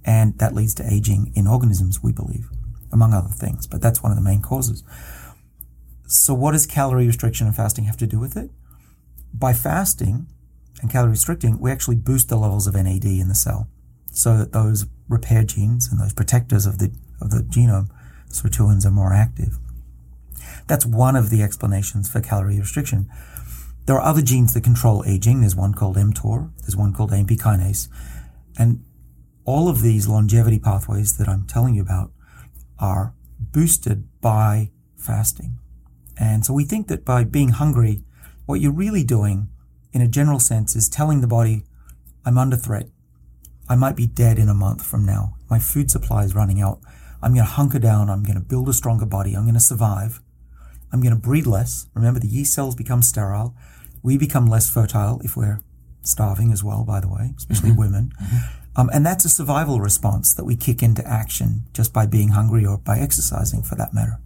And that leads to aging in organisms, we believe, among other things. But that's one of the main causes. So what does calorie restriction and fasting have to do with it? By fasting and calorie restricting, we actually boost the levels of NAD in the cell so that those repair genes and those protectors of the, of the genome, sirtuins, are more active. That's one of the explanations for calorie restriction. There are other genes that control aging. There's one called mTOR. There's one called AMP kinase. And all of these longevity pathways that I'm telling you about are boosted by fasting. And so we think that by being hungry, what you're really doing in a general sense is telling the body, I'm under threat. I might be dead in a month from now. My food supply is running out. I'm going to hunker down. I'm going to build a stronger body. I'm going to survive. I'm going to breed less. Remember, the yeast cells become sterile. We become less fertile if we're starving as well, by the way, especially women. Um, and that's a survival response that we kick into action just by being hungry or by exercising for that matter.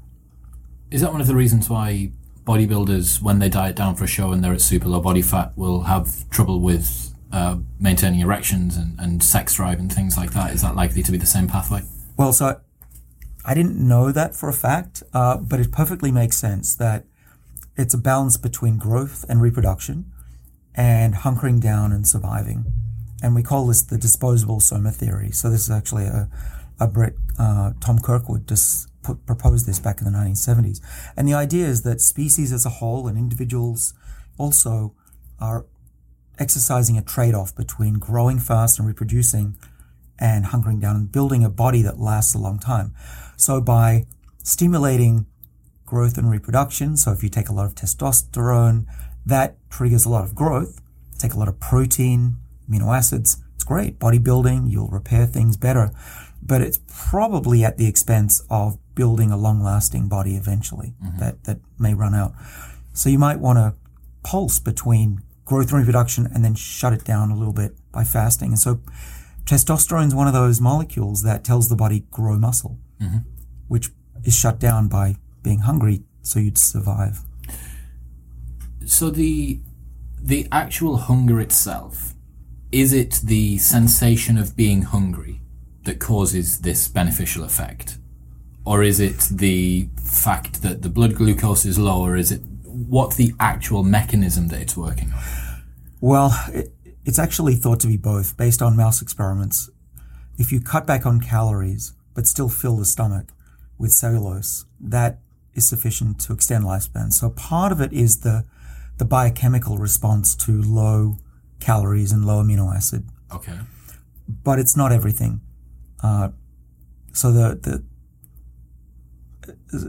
Is that one of the reasons why bodybuilders, when they diet down for a show and they're at super low body fat, will have trouble with uh, maintaining erections and, and sex drive and things like that? Is that likely to be the same pathway? Well, so I didn't know that for a fact, uh, but it perfectly makes sense that it's a balance between growth and reproduction and hunkering down and surviving. And we call this the disposable soma theory. So this is actually a, a Brit, uh, Tom Kirkwood just proposed this back in the 1970s. And the idea is that species as a whole and individuals also are exercising a trade-off between growing fast and reproducing and hunkering down and building a body that lasts a long time. So by stimulating growth and reproduction, so if you take a lot of testosterone, that triggers a lot of growth. Take a lot of protein, amino acids, it's great. Bodybuilding, you'll repair things better. But it's probably at the expense of building a long lasting body eventually mm-hmm. that, that may run out. So you might want to pulse between growth and reproduction and then shut it down a little bit by fasting. And so testosterone is one of those molecules that tells the body grow muscle, mm-hmm. which is shut down by being hungry so you'd survive. So the the actual hunger itself is it the sensation of being hungry that causes this beneficial effect, or is it the fact that the blood glucose is lower? Is it what's the actual mechanism that it's working on? Well, it, it's actually thought to be both based on mouse experiments. If you cut back on calories but still fill the stomach with cellulose, that is sufficient to extend lifespan. So part of it is the the biochemical response to low calories and low amino acid. Okay. But it's not everything. Uh, so the the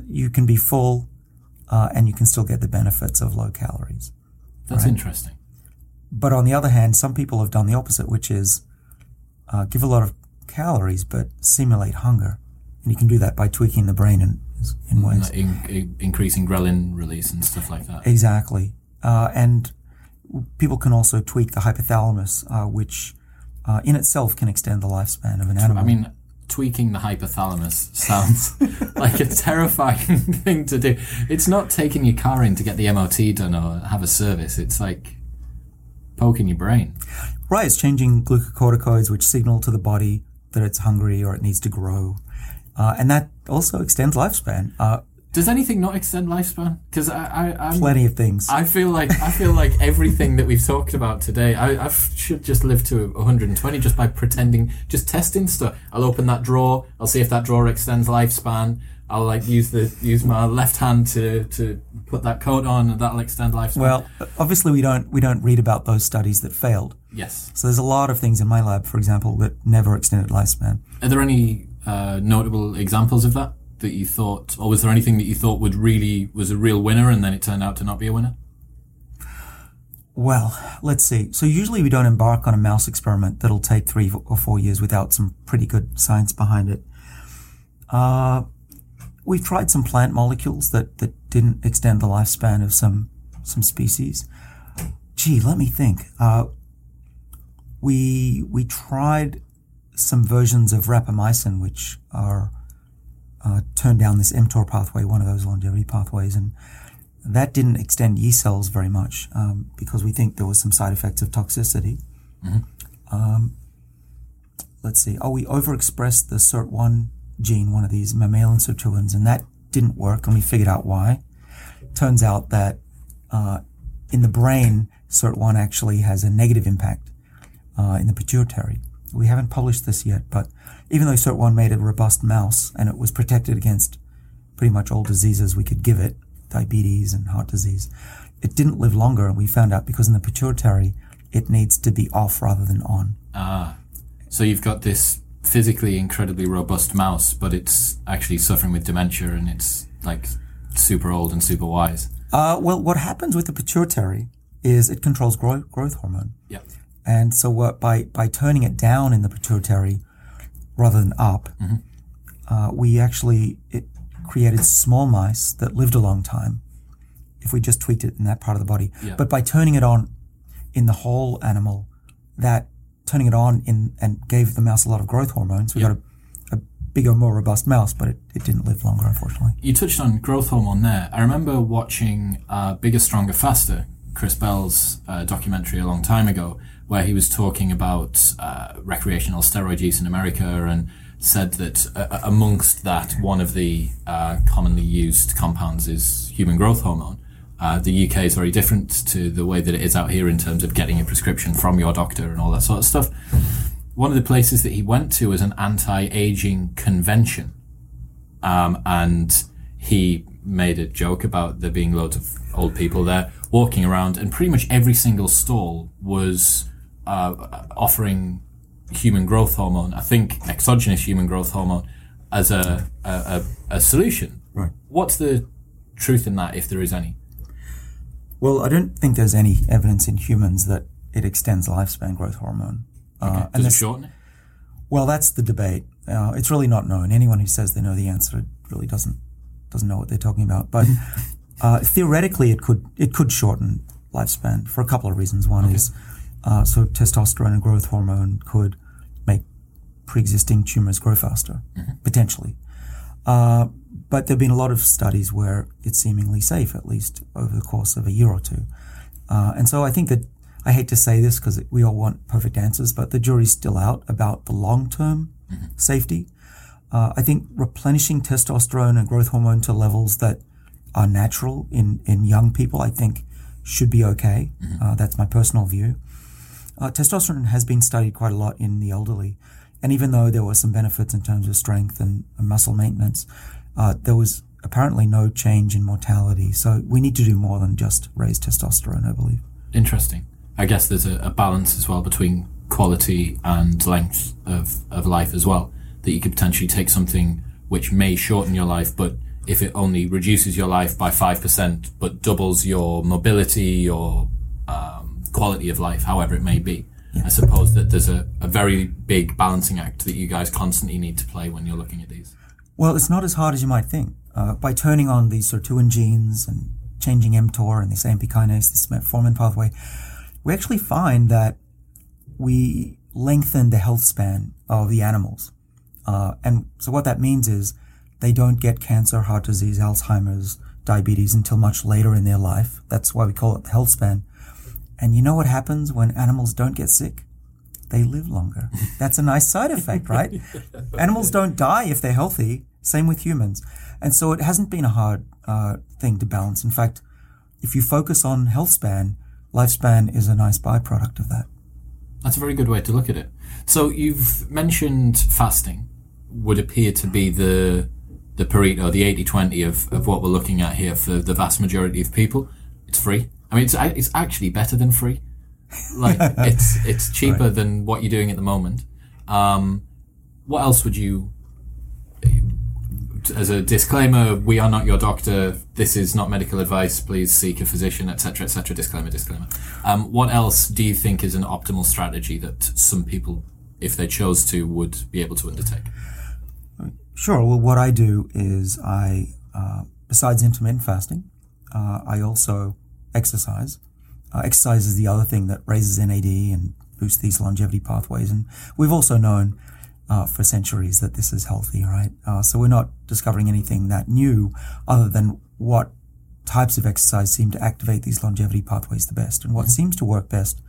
you can be full uh, and you can still get the benefits of low calories. That's right? interesting. But on the other hand, some people have done the opposite, which is uh, give a lot of calories but simulate hunger, and you can do that by tweaking the brain in in ways in, in, increasing ghrelin release and stuff like that. Exactly, uh, and people can also tweak the hypothalamus, uh, which uh, in itself can extend the lifespan of an animal. I mean, tweaking the hypothalamus sounds <laughs> like a terrifying <laughs> thing to do. It's not taking your car in to get the MOT done or have a service. It's like poking your brain. Right, it's changing glucocorticoids, which signal to the body that it's hungry or it needs to grow. Uh, and that also extends lifespan. Uh, does anything not extend lifespan? Because I, I, I'm, plenty of things. I feel like I feel like everything that we've talked about today, I, I should just live to 120 just by pretending, just testing stuff. I'll open that drawer. I'll see if that drawer extends lifespan. I'll like use the use my left hand to to put that coat on, and that'll extend lifespan. Well, obviously we don't we don't read about those studies that failed. Yes. So there's a lot of things in my lab, for example, that never extended lifespan. Are there any uh, notable examples of that? That you thought, or was there anything that you thought would really was a real winner, and then it turned out to not be a winner? Well, let's see. So usually we don't embark on a mouse experiment that'll take three or four years without some pretty good science behind it. Uh, we've tried some plant molecules that, that didn't extend the lifespan of some some species. Gee, let me think. Uh, we we tried some versions of rapamycin, which are uh, turned down this mTOR pathway, one of those longevity pathways, and that didn't extend yeast cells very much um, because we think there was some side effects of toxicity. Mm-hmm. Um, let's see. Oh, we overexpressed the SIRT1 gene, one of these mammalian sirtuins, and that didn't work, and we figured out why. Turns out that uh, in the brain, SIRT1 actually has a negative impact uh, in the pituitary. We haven't published this yet, but even though SIRT1 made a robust mouse and it was protected against pretty much all diseases we could give it, diabetes and heart disease, it didn't live longer. And we found out because in the pituitary, it needs to be off rather than on. Ah, so you've got this physically incredibly robust mouse, but it's actually suffering with dementia and it's like super old and super wise. Uh, well, what happens with the pituitary is it controls growth, growth hormone. Yeah. And so what, by, by turning it down in the pituitary rather than up, mm-hmm. uh, we actually it created small mice that lived a long time if we just tweaked it in that part of the body. Yeah. But by turning it on in the whole animal, that turning it on in and gave the mouse a lot of growth hormones. We got a, a bigger, more robust mouse, but it, it didn't live longer, unfortunately. You touched on growth hormone there. I remember watching uh, Bigger, Stronger, Faster, Chris Bell's uh, documentary a long time ago, where he was talking about uh, recreational steroid use in America and said that uh, amongst that, one of the uh, commonly used compounds is human growth hormone. Uh, the UK is very different to the way that it is out here in terms of getting a prescription from your doctor and all that sort of stuff. One of the places that he went to was an anti-aging convention, um, and he made a joke about there being loads of old people there walking around, and pretty much every single stall was uh, offering human growth hormone, I think exogenous human growth hormone, as a, a, a, solution. Right. What's the truth in that, if there is any? Well, I don't think there's any evidence in humans that it extends lifespan growth hormone. Okay. Uh, Does it shorten it? Well, that's the debate. Uh, it's really not known. Anyone who says they know the answer really doesn't doesn't know what they're talking about. But <laughs> uh, theoretically, it could it could shorten lifespan for a couple of reasons. One okay. is uh, so testosterone and growth hormone could make pre-existing tumors grow faster, mm-hmm. potentially. Uh, but there have been a lot of studies where it's seemingly safe, at least over the course of a year or two. Uh, and so I think that I hate to say this because we all want perfect answers, but the jury's still out about the long-term mm-hmm. safety. Uh, I think replenishing testosterone and growth hormone to levels that are natural in, in young people, I think should be okay. Mm-hmm. Uh, that's my personal view. Uh, testosterone has been studied quite a lot in the elderly. And even though there were some benefits in terms of strength and, and muscle maintenance, uh, there was apparently no change in mortality. So we need to do more than just raise testosterone, I believe. Interesting. I guess there's a, a balance as well between quality and length of, of life as well. That you could potentially take something which may shorten your life, but if it only reduces your life by 5%, but doubles your mobility, your um, quality of life, however it may be. Yeah. I suppose that there's a, a very big balancing act that you guys constantly need to play when you're looking at these. Well, it's not as hard as you might think. Uh, by turning on these sirtuin genes and changing mTOR and this AMP kinase, this metformin pathway, we actually find that we lengthen the health span of the animals. Uh, and so what that means is they don't get cancer, heart disease, Alzheimer's, diabetes until much later in their life. That's why we call it the health span. And you know what happens when animals don't get sick? They live longer. <laughs> That's a nice side effect, right? <laughs> animals don't die if they're healthy. Same with humans. And so it hasn't been a hard uh, thing to balance. In fact, if you focus on health span, lifespan is a nice byproduct of that. That's a very good way to look at it. So you've mentioned fasting would appear to be the the Pareto, the 80-20 of, of what we're looking at here for the vast majority of people. It's free. I mean, it's it's actually better than free. Like <laughs> it's it's cheaper right. than what you're doing at the moment. Um, what else would you? As a disclaimer, we are not your doctor. This is not medical advice. Please seek a physician, etc., etc. Disclaimer, disclaimer. Um, what else do you think is an optimal strategy that some people, if they chose to, would be able to undertake? Sure. Well, what I do is I, uh, besides intermittent fasting, uh, I also exercise. Uh, exercise is the other thing that raises NAD and boosts these longevity pathways. And we've also known uh, for centuries that this is healthy, right? Uh, so we're not discovering anything that new other than what types of exercise seem to activate these longevity pathways the best. And what mm-hmm. seems to work best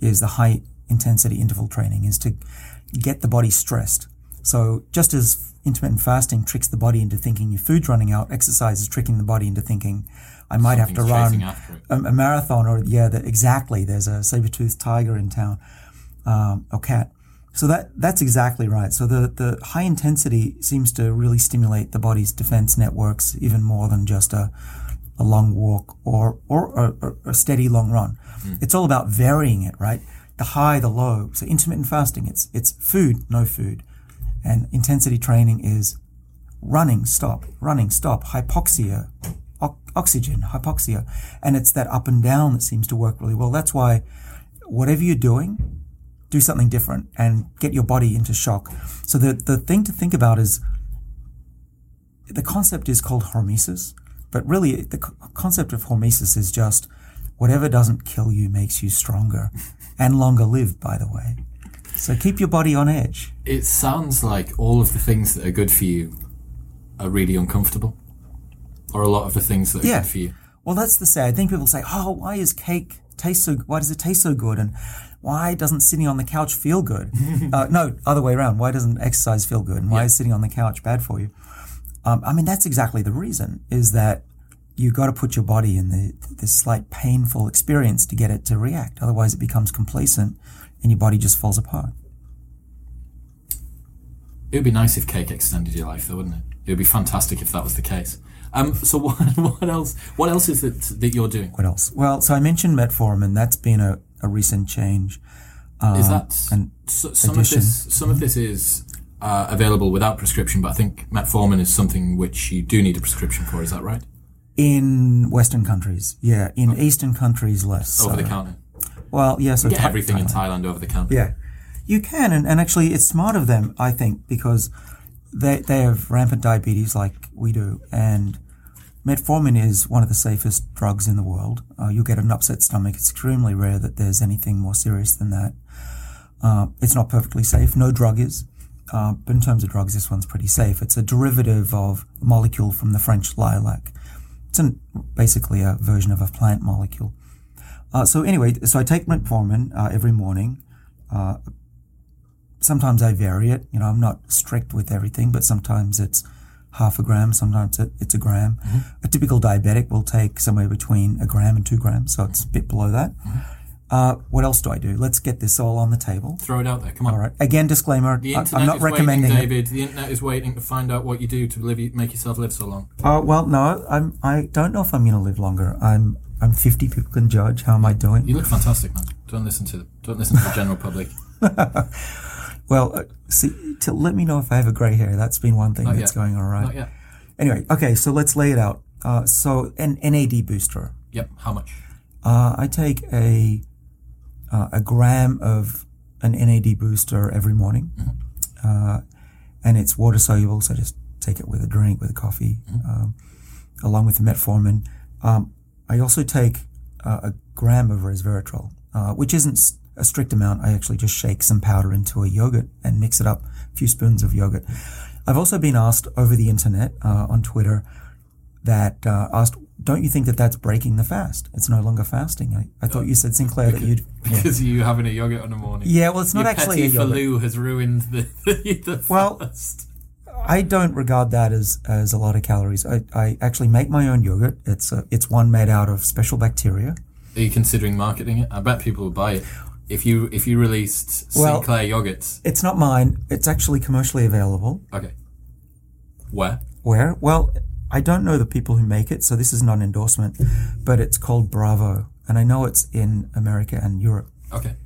is the high intensity interval training is to get the body stressed. So just as intermittent fasting tricks the body into thinking your food's running out, exercise is tricking the body into thinking I might have to run a, a, marathon or yeah, the, exactly. There's a saber-toothed tiger in town, um, or cat. So that that's exactly right. So the the high intensity seems to really stimulate the body's defense networks even more than just a a long walk or or, or a steady long run. Mm. It's all about varying it, right? The high, the low. So intermittent fasting, it's it's food, no food, and intensity training is running, stop, running, stop, hypoxia, oxygen, hypoxia. And it's that up and down that seems to work really well. That's why whatever you're doing, do something different and get your body into shock. So the, the thing to think about is the concept is called hormesis, but really the concept of hormesis is just whatever doesn't kill you makes you stronger <laughs> and longer lived, by the way. So keep your body on edge. It sounds like all of the things that are good for you are really uncomfortable or a lot of the things that are yeah. good for you. Well, that's the sad thing. People say, "Oh, why is cake taste so? Why does it taste so good?" And why doesn't sitting on the couch feel good? <laughs> uh, no, other way around. Why doesn't exercise feel good? And why yeah. is sitting on the couch bad for you? Um, I mean, that's exactly the reason. Is that you've got to put your body in the this slight painful experience to get it to react. Otherwise, it becomes complacent, and your body just falls apart. It would be nice if cake extended your life, though, wouldn't it? It would be fantastic if that was the case. Um, so <laughs> what, what else? What else is it that you're doing? What else? Well, so I mentioned metformin. That's been a, a recent change. Uh, is that an so, some addition. of this? Some of this is uh, available without prescription, but I think metformin is something which you do need a prescription for. Is that right? In Western countries, yeah. In okay. Eastern countries, less. Over so. the counter. Well, yes. Yeah, so get everything Thailand. in Thailand over the counter. Yeah, you can, and, and actually, it's smart of them, I think, because they, they have rampant diabetes like we do, and metformin is one of the safest drugs in the world. Uh, you'll get an upset stomach. It's extremely rare that there's anything more serious than that. Uh, it's not perfectly safe. No drug is. Uh, but in terms of drugs, this one's pretty safe. It's a derivative of a molecule from the French lilac. It's an, basically a version of a plant molecule. Uh, so anyway, so I take metformin uh, every morning. Uh, sometimes I vary it. You know, I'm not strict with everything, but sometimes it's half a gram, sometimes it's a gram. Mm-hmm. A typical diabetic will take somewhere between a gram and two grams, so it's a bit below that. Mm-hmm. Uh, what else do I do? Let's get this all on the table. Throw it out there. Come on. All right. Again, disclaimer. The I- internet I'm not is recommending waiting, it. David. The internet is waiting to find out what you do to live, make yourself live so long. Uh, well, no, I'm. I don't know if I'm going to live longer. I'm. I'm 50. People can judge. How am I doing? You look fantastic, man. Don't listen to don't listen to the general public. <laughs> Well, uh, see, to let me know if I have a grey hair. That's been one thing Not that's yet. going all right. Anyway, okay, so let's lay it out. Uh, so, an NAD booster. Yep. How much? Uh, I take a uh, a gram of an NAD booster every morning, uh, and it's water soluble. So just take it with a drink, with a coffee, um, along with the metformin. Um, I also take uh, a gram of resveratrol, uh, which isn't a strict amount. I actually just shake some powder into a yogurt and mix it up, a few spoons of yogurt. I've also been asked over the internet uh, on Twitter that uh, asked, "Don't you think that that's breaking the fast? It's no longer fasting." I, I thought you said Sinclair that you'd. Yeah. Because you having a yogurt in the morning. Yeah, well, it's not Your actually a yogurt. faloo has ruined the, <laughs> the Well, fast. I don't regard that as, as a lot of calories. I, I actually make my own yogurt. It's a, it's one made out of special bacteria. Are you considering marketing it? I bet people will buy it. If you if you released Well- Sinclair yogurts, It's not mine. It's actually commercially available. okay. Where? Where? Well, I don't know the people who make it, so this is not an endorsement, but it's called Bravo, and I know it's in America and Europe. Okay.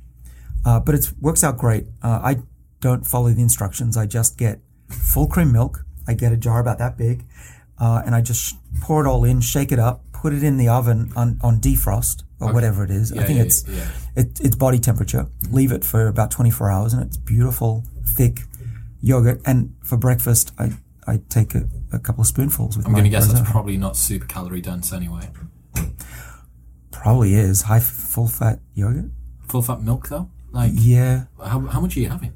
Uh, but it works out great. Uh, I don't follow the instructions. I just get full cream milk. I get a jar about that big, uh, and I just sh- pour it all in, shake it up, put it in the oven on, on defrost or whatever it is. I Yeah, think yeah, it's yeah. It, it's body temperature. Leave it for about 24 hours, and it's beautiful, thick yogurt. And for breakfast, I I take a, a couple of spoonfuls with I'm going to guess that's probably not super calorie dense anyway. probably is high full fat yogurt. Full fat milk though? Like, Yeah. how, how much are you having?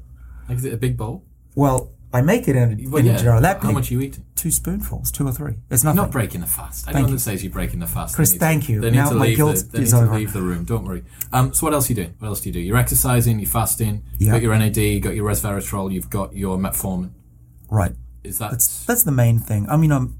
Like, is it a big bowl? Well, I make it in, a- Well, in yeah. a jar that how much you eat? Two spoonfuls, two or three. It's You're nothing. not breaking the fast. Anyone that says you're breaking the fast, Chris, they thank to, you. They need Now to my leave guilt the, is need over. to leave the room. Don't worry. Um, so what else are you doing? What else do you do? You're exercising. You're fasting. You Yeah. got your NAD. You've got your resveratrol. You've got your metformin. Right. Is that That's that's the main thing. I mean, um,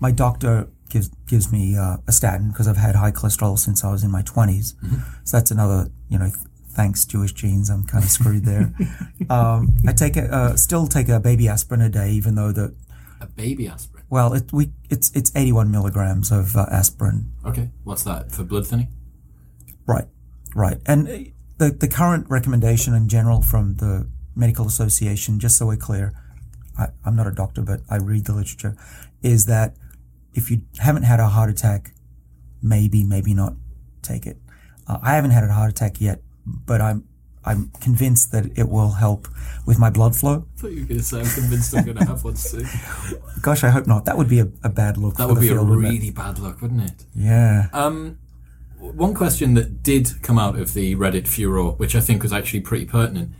my doctor gives gives me uh, a statin because I've had high cholesterol since I was in my 20s. Mm-hmm. So that's another, you know, thanks Jewish genes, I'm kind of screwed there. <laughs> um, I take a, uh, still take a baby aspirin a day, even though the a baby aspirin? well, it we it's it's 81 milligrams of uh, aspirin. Okay. What's that for blood thinning? Right, right. And uh, the the current recommendation in general from the medical association, just so we're clear, I, I'm not a doctor, but I read the literature, is that if you haven't had a heart attack, maybe maybe not take it. Uh, I haven't had a heart attack yet, but I'm I'm convinced that it will help with my blood flow. I thought you were going to say I'm convinced I'm going to have one soon. <laughs> Gosh, I hope not. That would be a, a bad look. That would be a field, wouldn't really bad look, wouldn't it? yeah. Um, one question that did come out of the Reddit furor, which I think was actually pretty pertinent,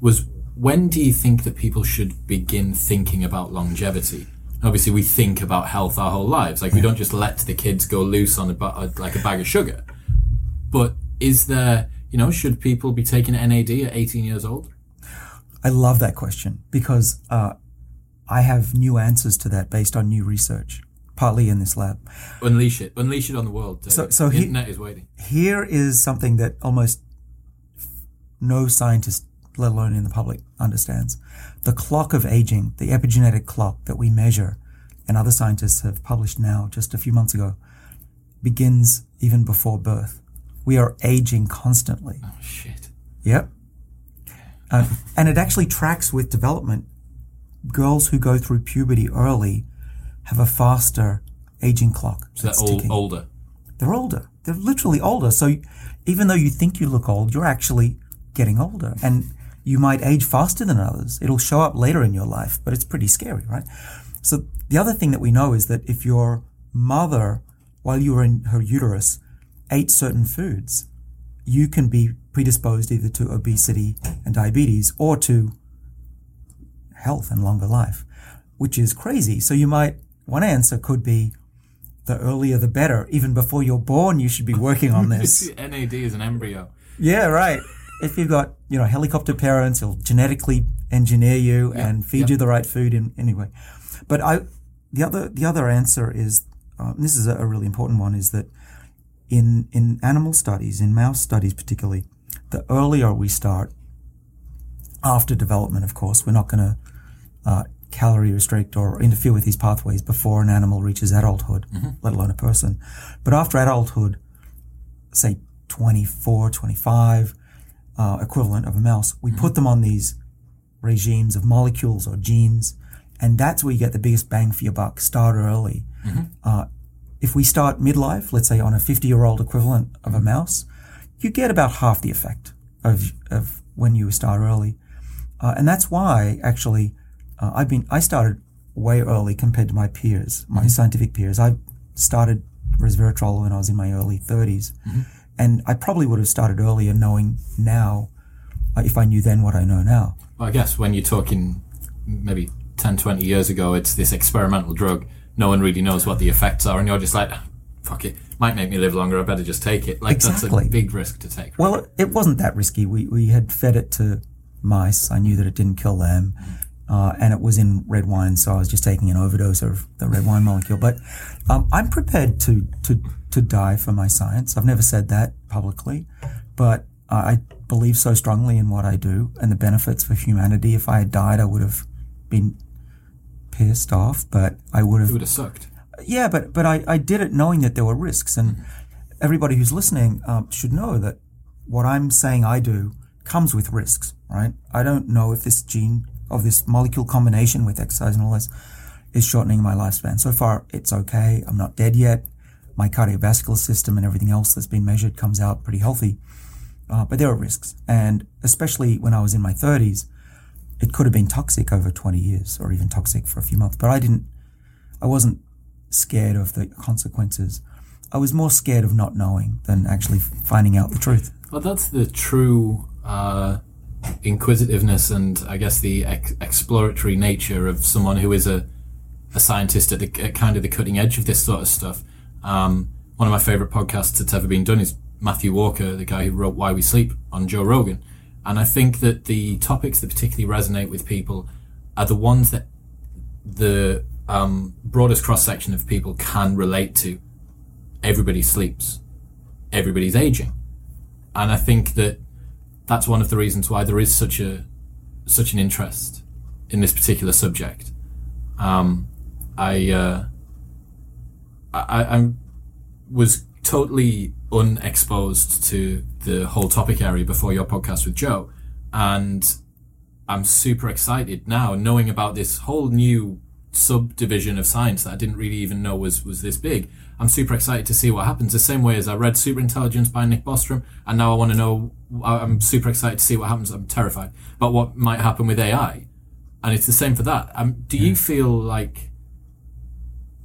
was when do you think that people should begin thinking about longevity? Obviously, we think about health our whole lives. Like we don't just let the kids go loose on a like a bag of sugar. But is there, you know, should people be taking NAD at 18 years old? I love that question because uh, I have new answers to that based on new research, partly in this lab. Unleash it. Unleash it on the world. David. So- so the he- internet is waiting. Here is something that almost no scientist, let alone in the public, understands. The clock of aging, the epigenetic clock that we measure, and other scientists have published now just a few months ago, begins even before birth. We are aging constantly. Oh shit. Yep. Uh, and it actually tracks with development. Girls who go through puberty early have a faster aging clock. So they're old, older. They're older. They're literally older. So even though you think you look old, you're actually getting older. And you might age faster than others. It'll show up later in your life, but it's pretty scary, right? So the other thing that we know is that if your mother, while you were in her uterus, ate certain foods, you can be predisposed either to obesity and diabetes or to health and longer life, which is crazy. So you might, one answer could be the earlier the better. Even before you're born, you should be working on this. <laughs> NAD is an embryo. yeah, right. If you've got, you know, helicopter parents, he'll genetically engineer you and feed yeah. you the right food in anyway. But I, the other, the other answer is, uh, this is a, a really important one, is that in, in animal studies, in mouse studies particularly, the earlier we start, after development, of course, we're not going to uh, calorie restrict or interfere with these pathways before an animal reaches adulthood, mm-hmm. let alone a person. But after adulthood, say 24, 25, uh, equivalent of a mouse, we mm-hmm. put them on these regimes of molecules or genes, and that's where you get the biggest bang for your buck. Start early. Mm-hmm. Uh, if we start midlife, let's say on a 50 year old equivalent of a mm-hmm. mouse, you get about half the effect of, of when you start early. Uh, and that's why actually uh, I've been, I started way early compared to my peers, my mm-hmm. scientific peers. I started resveratrol when I was in my early 30s. Mm-hmm. And I probably would have started earlier knowing now, uh, if I knew then what I know now. Well, I guess when you're talking maybe 10, 20 years ago, it's this experimental drug. No one really knows what the effects are. And you're just like, fuck it, might make me live longer. I better just take it. Like, exactly. that's a big risk to take. Right? Well, it wasn't that risky. We, we had fed it to mice. I knew that it didn't kill them. Uh, and it was in red wine, so I was just taking an overdose of the red wine molecule. But um, I'm prepared to, to to die for my science. I've never said that publicly, but I believe so strongly in what I do and the benefits for humanity. If I had died, I would have been pissed off, but I would have. It would have sucked. Yeah, but but I, I did it knowing that there were risks, and mm-hmm. everybody who's listening um, should know that what I'm saying I do comes with risks, right? I don't know if this gene of this molecule combination with exercise and all this is shortening my lifespan. So far, it's okay. I'm not dead yet. My cardiovascular system and everything else that's been measured comes out pretty healthy. Uh, but there are risks. And especially when I was in my 30s, it could have been toxic over 20 years or even toxic for a few months. But I didn't, I wasn't scared of the consequences. I was more scared of not knowing than actually finding out the truth. Well, that's the true uh, inquisitiveness and I guess the ex- exploratory nature of someone who is a, a scientist at, the, at kind of the cutting edge of this sort of stuff. Um, one of my favorite podcasts that's ever been done is Matthew Walker, the guy who wrote Why We Sleep on Joe Rogan. And I think that the topics that particularly resonate with people are the ones that the um, broadest cross section of people can relate to. Everybody sleeps. Everybody's aging. And I think that that's one of the reasons why there is such a such an interest in this particular subject. Um, I, uh, I I was totally unexposed to the whole topic area before your podcast with Joe, and I'm super excited now knowing about this whole new subdivision of science that I didn't really even know was was this big. I'm super excited to see what happens. The same way as I read Super Intelligence by Nick Bostrom, and now I want to know. I'm super excited to see what happens. I'm terrified about what might happen with AI, and it's the same for that. Um, do you feel like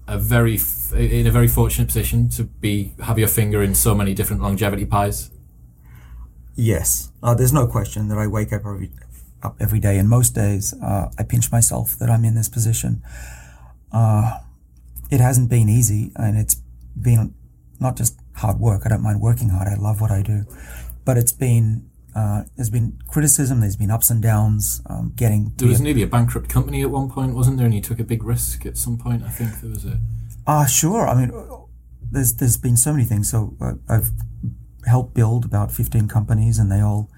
a very in a very fortunate position to be have your finger in so many different longevity pies? Yes, uh, there's no question that I wake up every up every day, and most days uh, I pinch myself that I'm in this position. Uh, it hasn't been easy, and it's been not just hard work. I don't mind working hard. I love what I do, but it's been uh, there's been criticism. There's been ups and downs. Um, getting there was nearly a bankrupt company at one point, wasn't there? And you took a big risk at some point. I think there was a. Ah, uh, sure. I mean, there's there's been so many things. So uh, I've helped build about 15 companies, and they all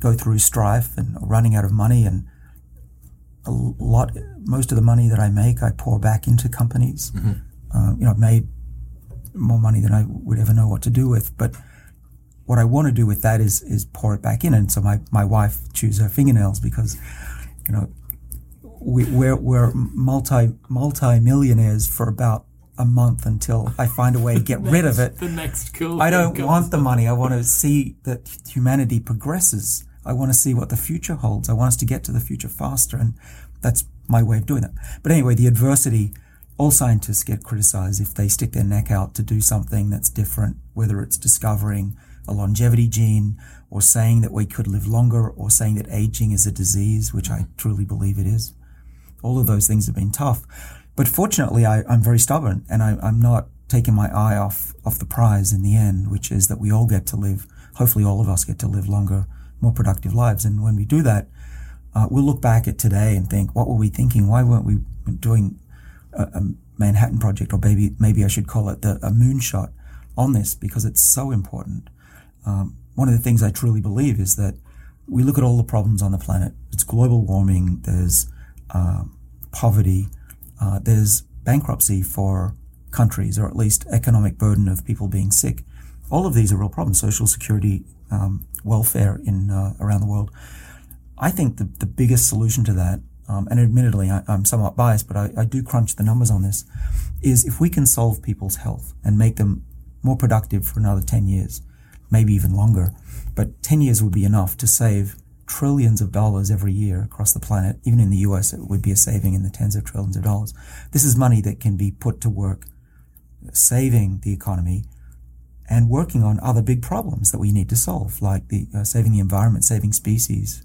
go through strife and running out of money and a lot most of the money that I make I pour back into companies. Mm-hmm. Uh, you know, I've made more money than I would ever know what to do with. But what I want to do with that is is pour it back in. And so my, my wife chews her fingernails because, you know, we, we're we're multi multi millionaires for about a month until I find a way to get <laughs> next, rid of it. The next cool. I don't want the money. I want to see that humanity progresses. I want to see what the future holds. I want us to get to the future faster, and that's my way of doing that. But anyway, the adversity all scientists get criticized if they stick their neck out to do something that's different, whether it's discovering a longevity gene or saying that we could live longer or saying that aging is a disease, which I truly believe it is. All of those things have been tough. But fortunately, I, am very stubborn and I, I'm not taking my eye off, off the prize in the end, which is that we all get to live, hopefully all of us get to live longer, more productive lives. And when we do that, uh, we'll look back at today and think, what were we thinking? Why weren't we doing a, a Manhattan Project, or maybe maybe I should call it the a moonshot. on this because it's so important. Um, one of the things I truly believe is that we look at all the problems on the planet. It's global warming. There's uh, poverty. Uh, there's bankruptcy for countries, or at least economic burden of people being sick. All of these are real problems. Social security, um, welfare in uh, around the world. I think the, the biggest solution to that, um, and admittedly I, am somewhat biased, but I, I do crunch the numbers on this, is if we can solve people's health and make them more productive for another 10 years, maybe even longer, but 10 years would be enough to save trillions of dollars every year across the planet. Even in the US, it would be a saving in the tens of trillions of dollars. This is money that can be put to work saving the economy and working on other big problems that we need to solve, like the uh, saving the environment, saving species,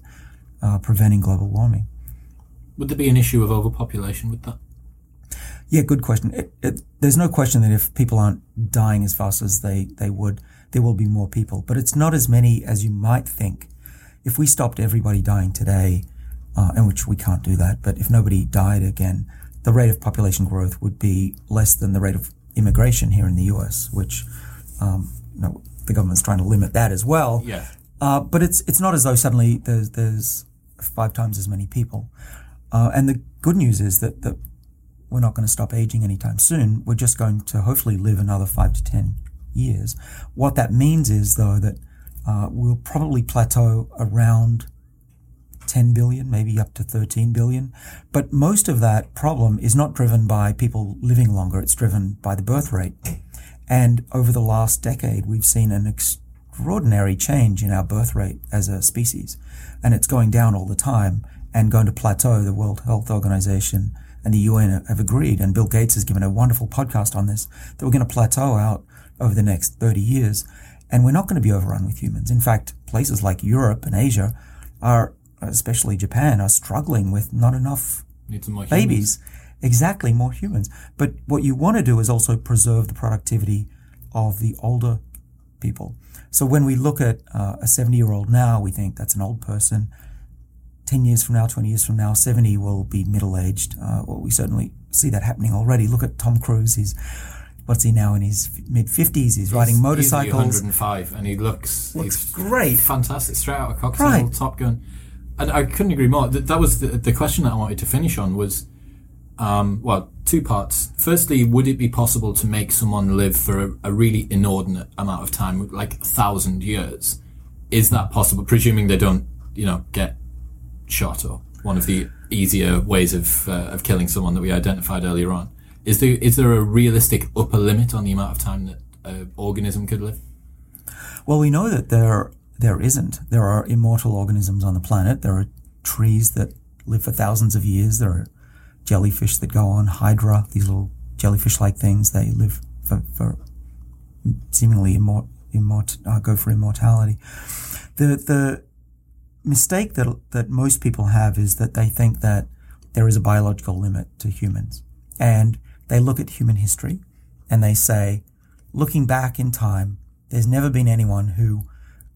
uh, preventing global warming. Would there be an issue of overpopulation with that? Yeah, good question. It, it, there's no question that if people aren't dying as fast as they, they would, there will be more people. But it's not as many as you might think. If we stopped everybody dying today, uh, in which we can't do that, but if nobody died again, the rate of population growth would be less than the rate of immigration here in the U.S., which um, you know, the government's trying to limit that as well. Yeah. Uh, but it's it's not as though suddenly there's there's five times as many people. Uh, and the good news is that, that we're not going to stop aging anytime soon. We're just going to hopefully live another five to 10 years. What that means is, though, that uh, we'll probably plateau around 10 billion, maybe up to 13 billion. But most of that problem is not driven by people living longer, it's driven by the birth rate. And over the last decade, we've seen an extraordinary change in our birth rate as a species. And it's going down all the time and going to plateau. The World Health Organization and the UN have agreed, and Bill Gates has given a wonderful podcast on this, that we're going to plateau out over the next 30 years. And we're not going to be overrun with humans. In fact, places like Europe and Asia are, especially Japan, are struggling with not enough babies. Exactly, more humans. But what you want to do is also preserve the productivity of the older people. So when we look at uh, a 70 year old now, we think that's an old person. 10 years from now, 20 years from now, 70 will be middle aged. Uh, well, we certainly see that happening already. Look at Tom Cruise. He's, what's he now in his mid 50s? He's, he's, riding motorcycles. He's 105 and he looks, looks great. Fantastic. Straight out of Coxsone, right. Top Gun. And I couldn't agree more. That, that was the, the question that I wanted to finish on was, um, well, two parts. Firstly, would it be possible to make someone live for a, a really inordinate amount of time, like a thousand years? Is that possible? Presuming they don't, you know, get shot or one of the easier ways of uh, of killing someone that we identified earlier on. Is there is there a realistic upper limit on the amount of time that an organism could live? Well, we know that there there isn't. There are immortal organisms on the planet. There are trees that live for thousands of years. There are jellyfish that go on Hydra. These little jellyfish-like things. They live for, for seemingly immort, immort uh, go for immortality. The the mistake that, that most people have is that they think that there is a biological limit to humans. And they look at human history and they say, looking back in time, there's never been anyone who,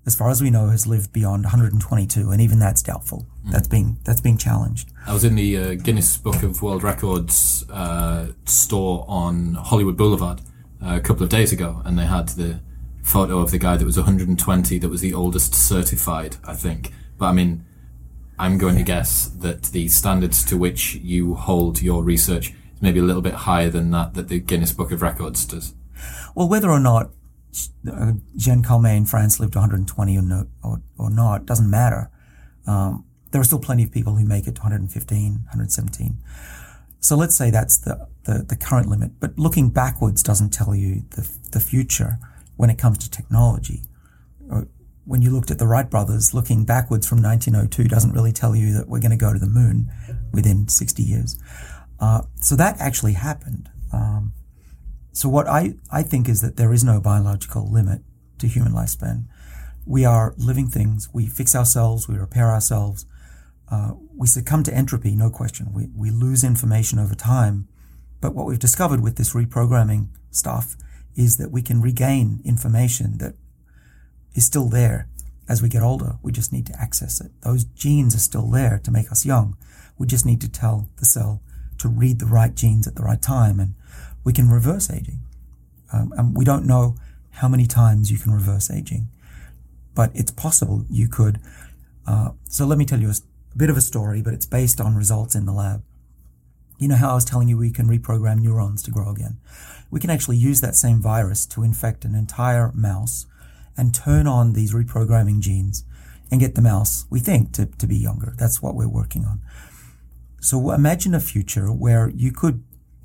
as far as we know, has lived beyond 122, and even that's doubtful. Mm. That's being that's being challenged. I was in the uh, Guinness Book of World Records uh, store on Hollywood Boulevard uh, a couple of days ago, and they had the photo of the guy that was 120, that was the oldest certified, I think. But I mean, I'm going to guess that the standards to which you hold your research maybe a little bit higher than that that the Guinness Book of Records does. Well, whether or not Jean Jeanne Calment in France lived 120 or, no, or, or not doesn't matter. Um, there are still plenty of people who make it to 115, 117. So let's say that's the, the, the current limit. But looking backwards doesn't tell you the, the future when it comes to technology. Uh, when you looked at the Wright brothers, looking backwards from 1902 doesn't really tell you that we're going to go to the moon within 60 years. Uh, so that actually happened. Um, so what I, I think is that there is no biological limit to human lifespan. We are living things. We fix ourselves. We repair ourselves. Uh, we succumb to entropy, no question. We, we lose information over time. But what we've discovered with this reprogramming stuff is that we can regain information that is still there as we get older. We just need to access it. Those genes are still there to make us young. We just need to tell the cell to read the right genes at the right time and we can reverse aging. Um, and we don't know how many times you can reverse aging. But it's possible you could. Uh, so let me tell you a, bit of a story, but it's based on results in the lab. You know how I was telling you we can reprogram neurons to grow again? We can actually use that same virus to infect an entire mouse and turn on these reprogramming genes and get the mouse, we think, to, to be younger. That's what we're working on. So imagine a future where you could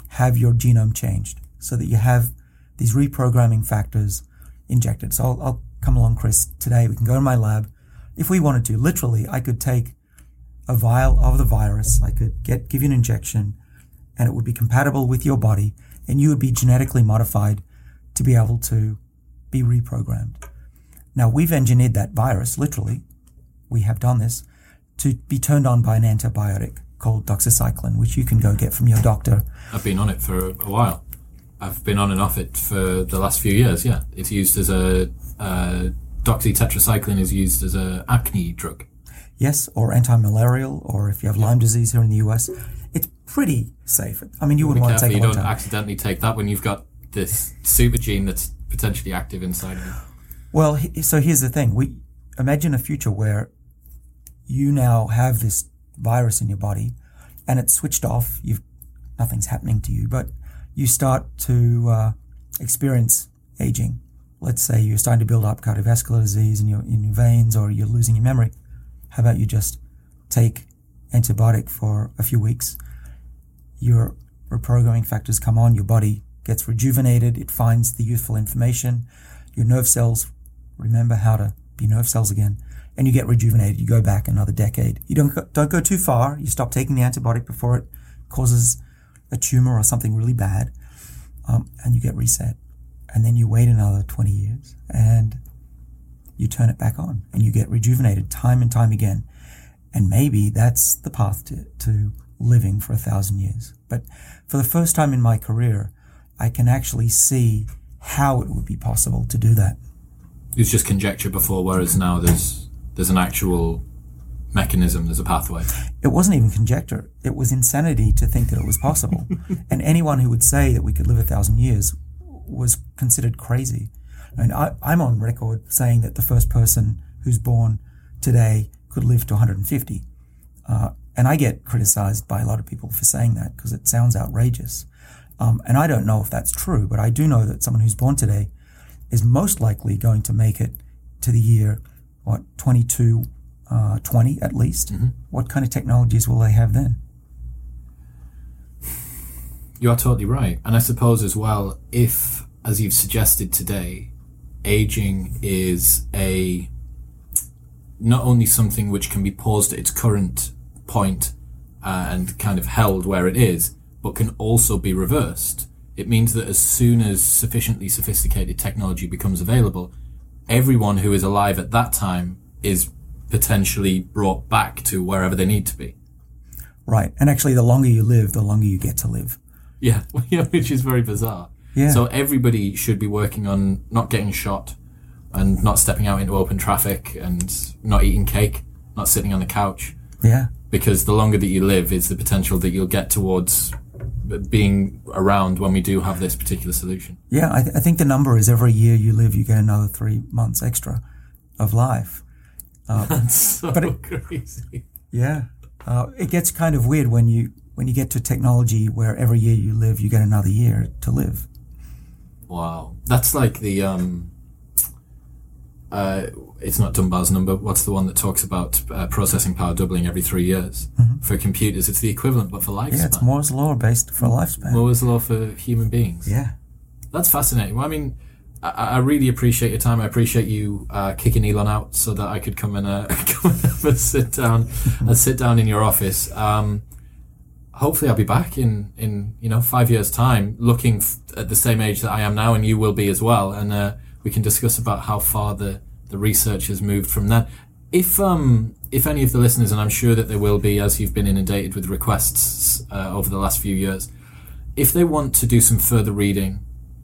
have your genome changed so that you have these reprogramming factors injected. So I'll, I'll come along, Chris, today. We can go to my lab. If we wanted to, literally, I could take a vial of the virus. I could get, give you an injection and it would be compatible with your body and you would be genetically modified to be able to be reprogrammed. Now we've engineered that virus, literally, we have done this, to be turned on by an antibiotic called doxycycline, which you can go get from your doctor. I've been on it for a while. I've been on and off it for the last few years. Yeah, it's used as a uh, doxytetracycline is used as a acne drug. Yes, or anti-malarial, or if you have Lyme disease here in the US, it's pretty safe. I mean, you wouldn't want to take you don't time. accidentally take that when you've got this super gene that's potentially active inside of you. Well, so here's the thing: we imagine a future where you now have this virus in your body, and it's switched off. You've nothing's happening to you, but you start to uh, experience aging. Let's say you're starting to build up cardiovascular disease in your in your veins, or you're losing your memory. How about you just take antibiotic for a few weeks? Your reprogramming factors come on. Your body gets rejuvenated. It finds the youthful information. Your nerve cells remember how to be nerve cells again, and you get rejuvenated. You go back another decade. You don't go, don't go too far. You stop taking the antibiotic before it causes a tumor or something really bad, um, and you get reset. And then you wait another 20 years and you turn it back on and you get rejuvenated time and time again. And maybe that's the path to, to living for a thousand years. But for the first time in my career, I can actually see how it would be possible to do that. It was just conjecture before, whereas now there's there's an actual mechanism, there's a pathway. It wasn't even conjecture. It was insanity to think that it was possible. <laughs> and anyone who would say that we could live a thousand years was considered crazy. Mean, I, I'm on record saying that the first person who's born today could live to 150. Uh, and I get criticized by a lot of people for saying that because it sounds outrageous. Um, and I don't know if that's true, but I do know that someone who's born today is most likely going to make it to the year, what, 22, uh, 20 at least. What kind of technologies will they have then? You are totally right. And I suppose as well, if, as you've suggested today, aging is a not only something which can be paused at its current point, uh, and kind of held where it is, but can also be reversed. It means that as soon as sufficiently sophisticated technology becomes available, everyone who is alive at that time is potentially brought back to wherever they need to be. Right. And actually, the longer you live, the longer you get to live. Yeah, <laughs> yeah, which is very bizarre. Yeah. So everybody should be working on not getting shot and not stepping out into open traffic and not eating cake, not sitting on the couch. Yeah. Because the longer that you live is the potential that you'll get towards being around when we do have this particular solution. Yeah. I, th- I think the number is every year you live, you get another three months extra of life. <laughs> That's so But it- crazy. Yeah. Uh, it gets kind of weird when you when you get to technology where every year you live, you get another year to live. Wow. That's like the um uh it's not Dunbar's number. What's the one that talks about uh, processing power doubling every three years for computers? It's the equivalent, but for lifespan. Mm-hmm. Yeah, it's Moore's law based for lifespan. Moore's law for human beings. Yeah. That's fascinating. Well, I mean, I, I really appreciate your time. I appreciate you uh, kicking Elon out so that I could come and uh, <laughs> come and have a sit down and sit down in your office. Um, hopefully, I'll be back in in you know five years' time, looking f- at the same age that I am now, and you will be as well, and uh, we can discuss about how far the the research has moved from that. If um if any of the listeners, and I'm sure that there will be, as you've been inundated with requests uh, over the last few years, if they want to do some further reading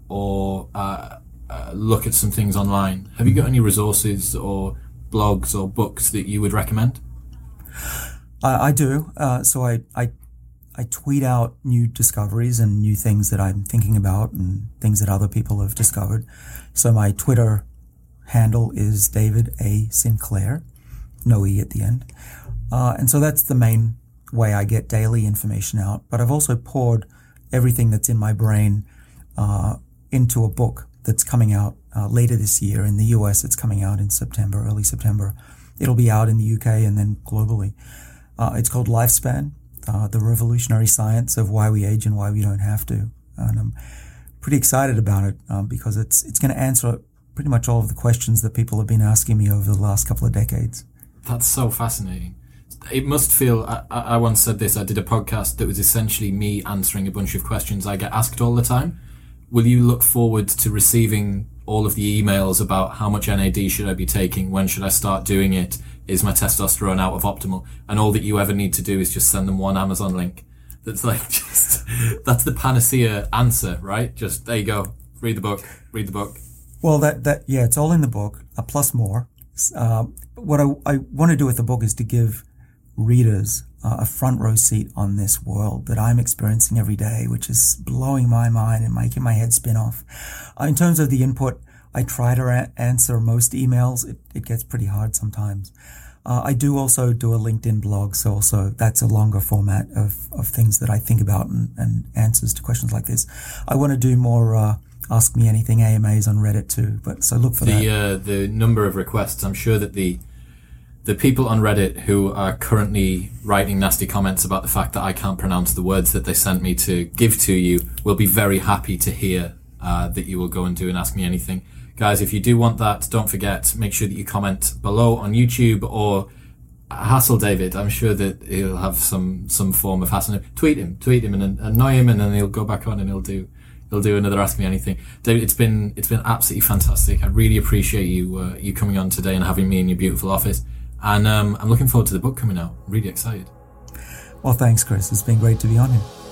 or uh, uh, look at some things online, have you got any resources or blogs or books that you would recommend? I, I do. Uh, so I, I I tweet out new discoveries and new things that I'm thinking about and things that other people have discovered. So my Twitter handle is David A. Sinclair, no E at the end. Uh, and so that's the main way I get daily information out. But I've also poured everything that's in my brain uh, into a book that's coming out uh, later this year. In the US, it's coming out in September, early September. It'll be out in the UK and then globally. Uh, it's called Lifespan, uh, the revolutionary science of why we age and why we don't have to. And I'm pretty excited about it um, because it's it's going to answer pretty much all of the questions that people have been asking me over the last couple of decades. That's so fascinating. It must feel. I, I once said this. I did a podcast that was essentially me answering a bunch of questions I get asked all the time. Will you look forward to receiving all of the emails about how much NAD should I be taking? When should I start doing it? Is my testosterone out of optimal? And all that you ever need to do is just send them one Amazon link. That's like <laughs> just that's the panacea answer, right? Just there you go. Read the book. Read the book. Well, that that yeah, it's all in the book. Uh, plus more. Uh, what I, I want to do with the book is to give readers uh, a front row seat on this world that I'm experiencing every day, which is blowing my mind and making my head spin off. Uh, in terms of the input, I try to a- answer most emails. It, it gets pretty hard sometimes. Uh, I do also do a LinkedIn blog, so also that's a longer format of, of things that I think about and, and answers to questions like this. I want to do more uh, Ask Me Anything AMAs on Reddit too, but so look for the, that. Uh, the number of requests, I'm sure that the the people on Reddit who are currently writing nasty comments about the fact that I can't pronounce the words that they sent me to give to you will be very happy to hear uh, that you will go and do and ask me anything. Guys, if you do want that, don't forget, make sure that you comment below on YouTube or hassle David. I'm sure that he'll have some, some form of hassle. Tweet him, tweet him and annoy him and then he'll go back on and he'll do, he'll do another Ask Me Anything. David, it's been, it's been absolutely fantastic. I really appreciate you, uh, you coming on today and having me in your beautiful office. And, um, I'm looking forward to the book coming out. Really excited. Well, thanks, Chris. It's been great to be on here.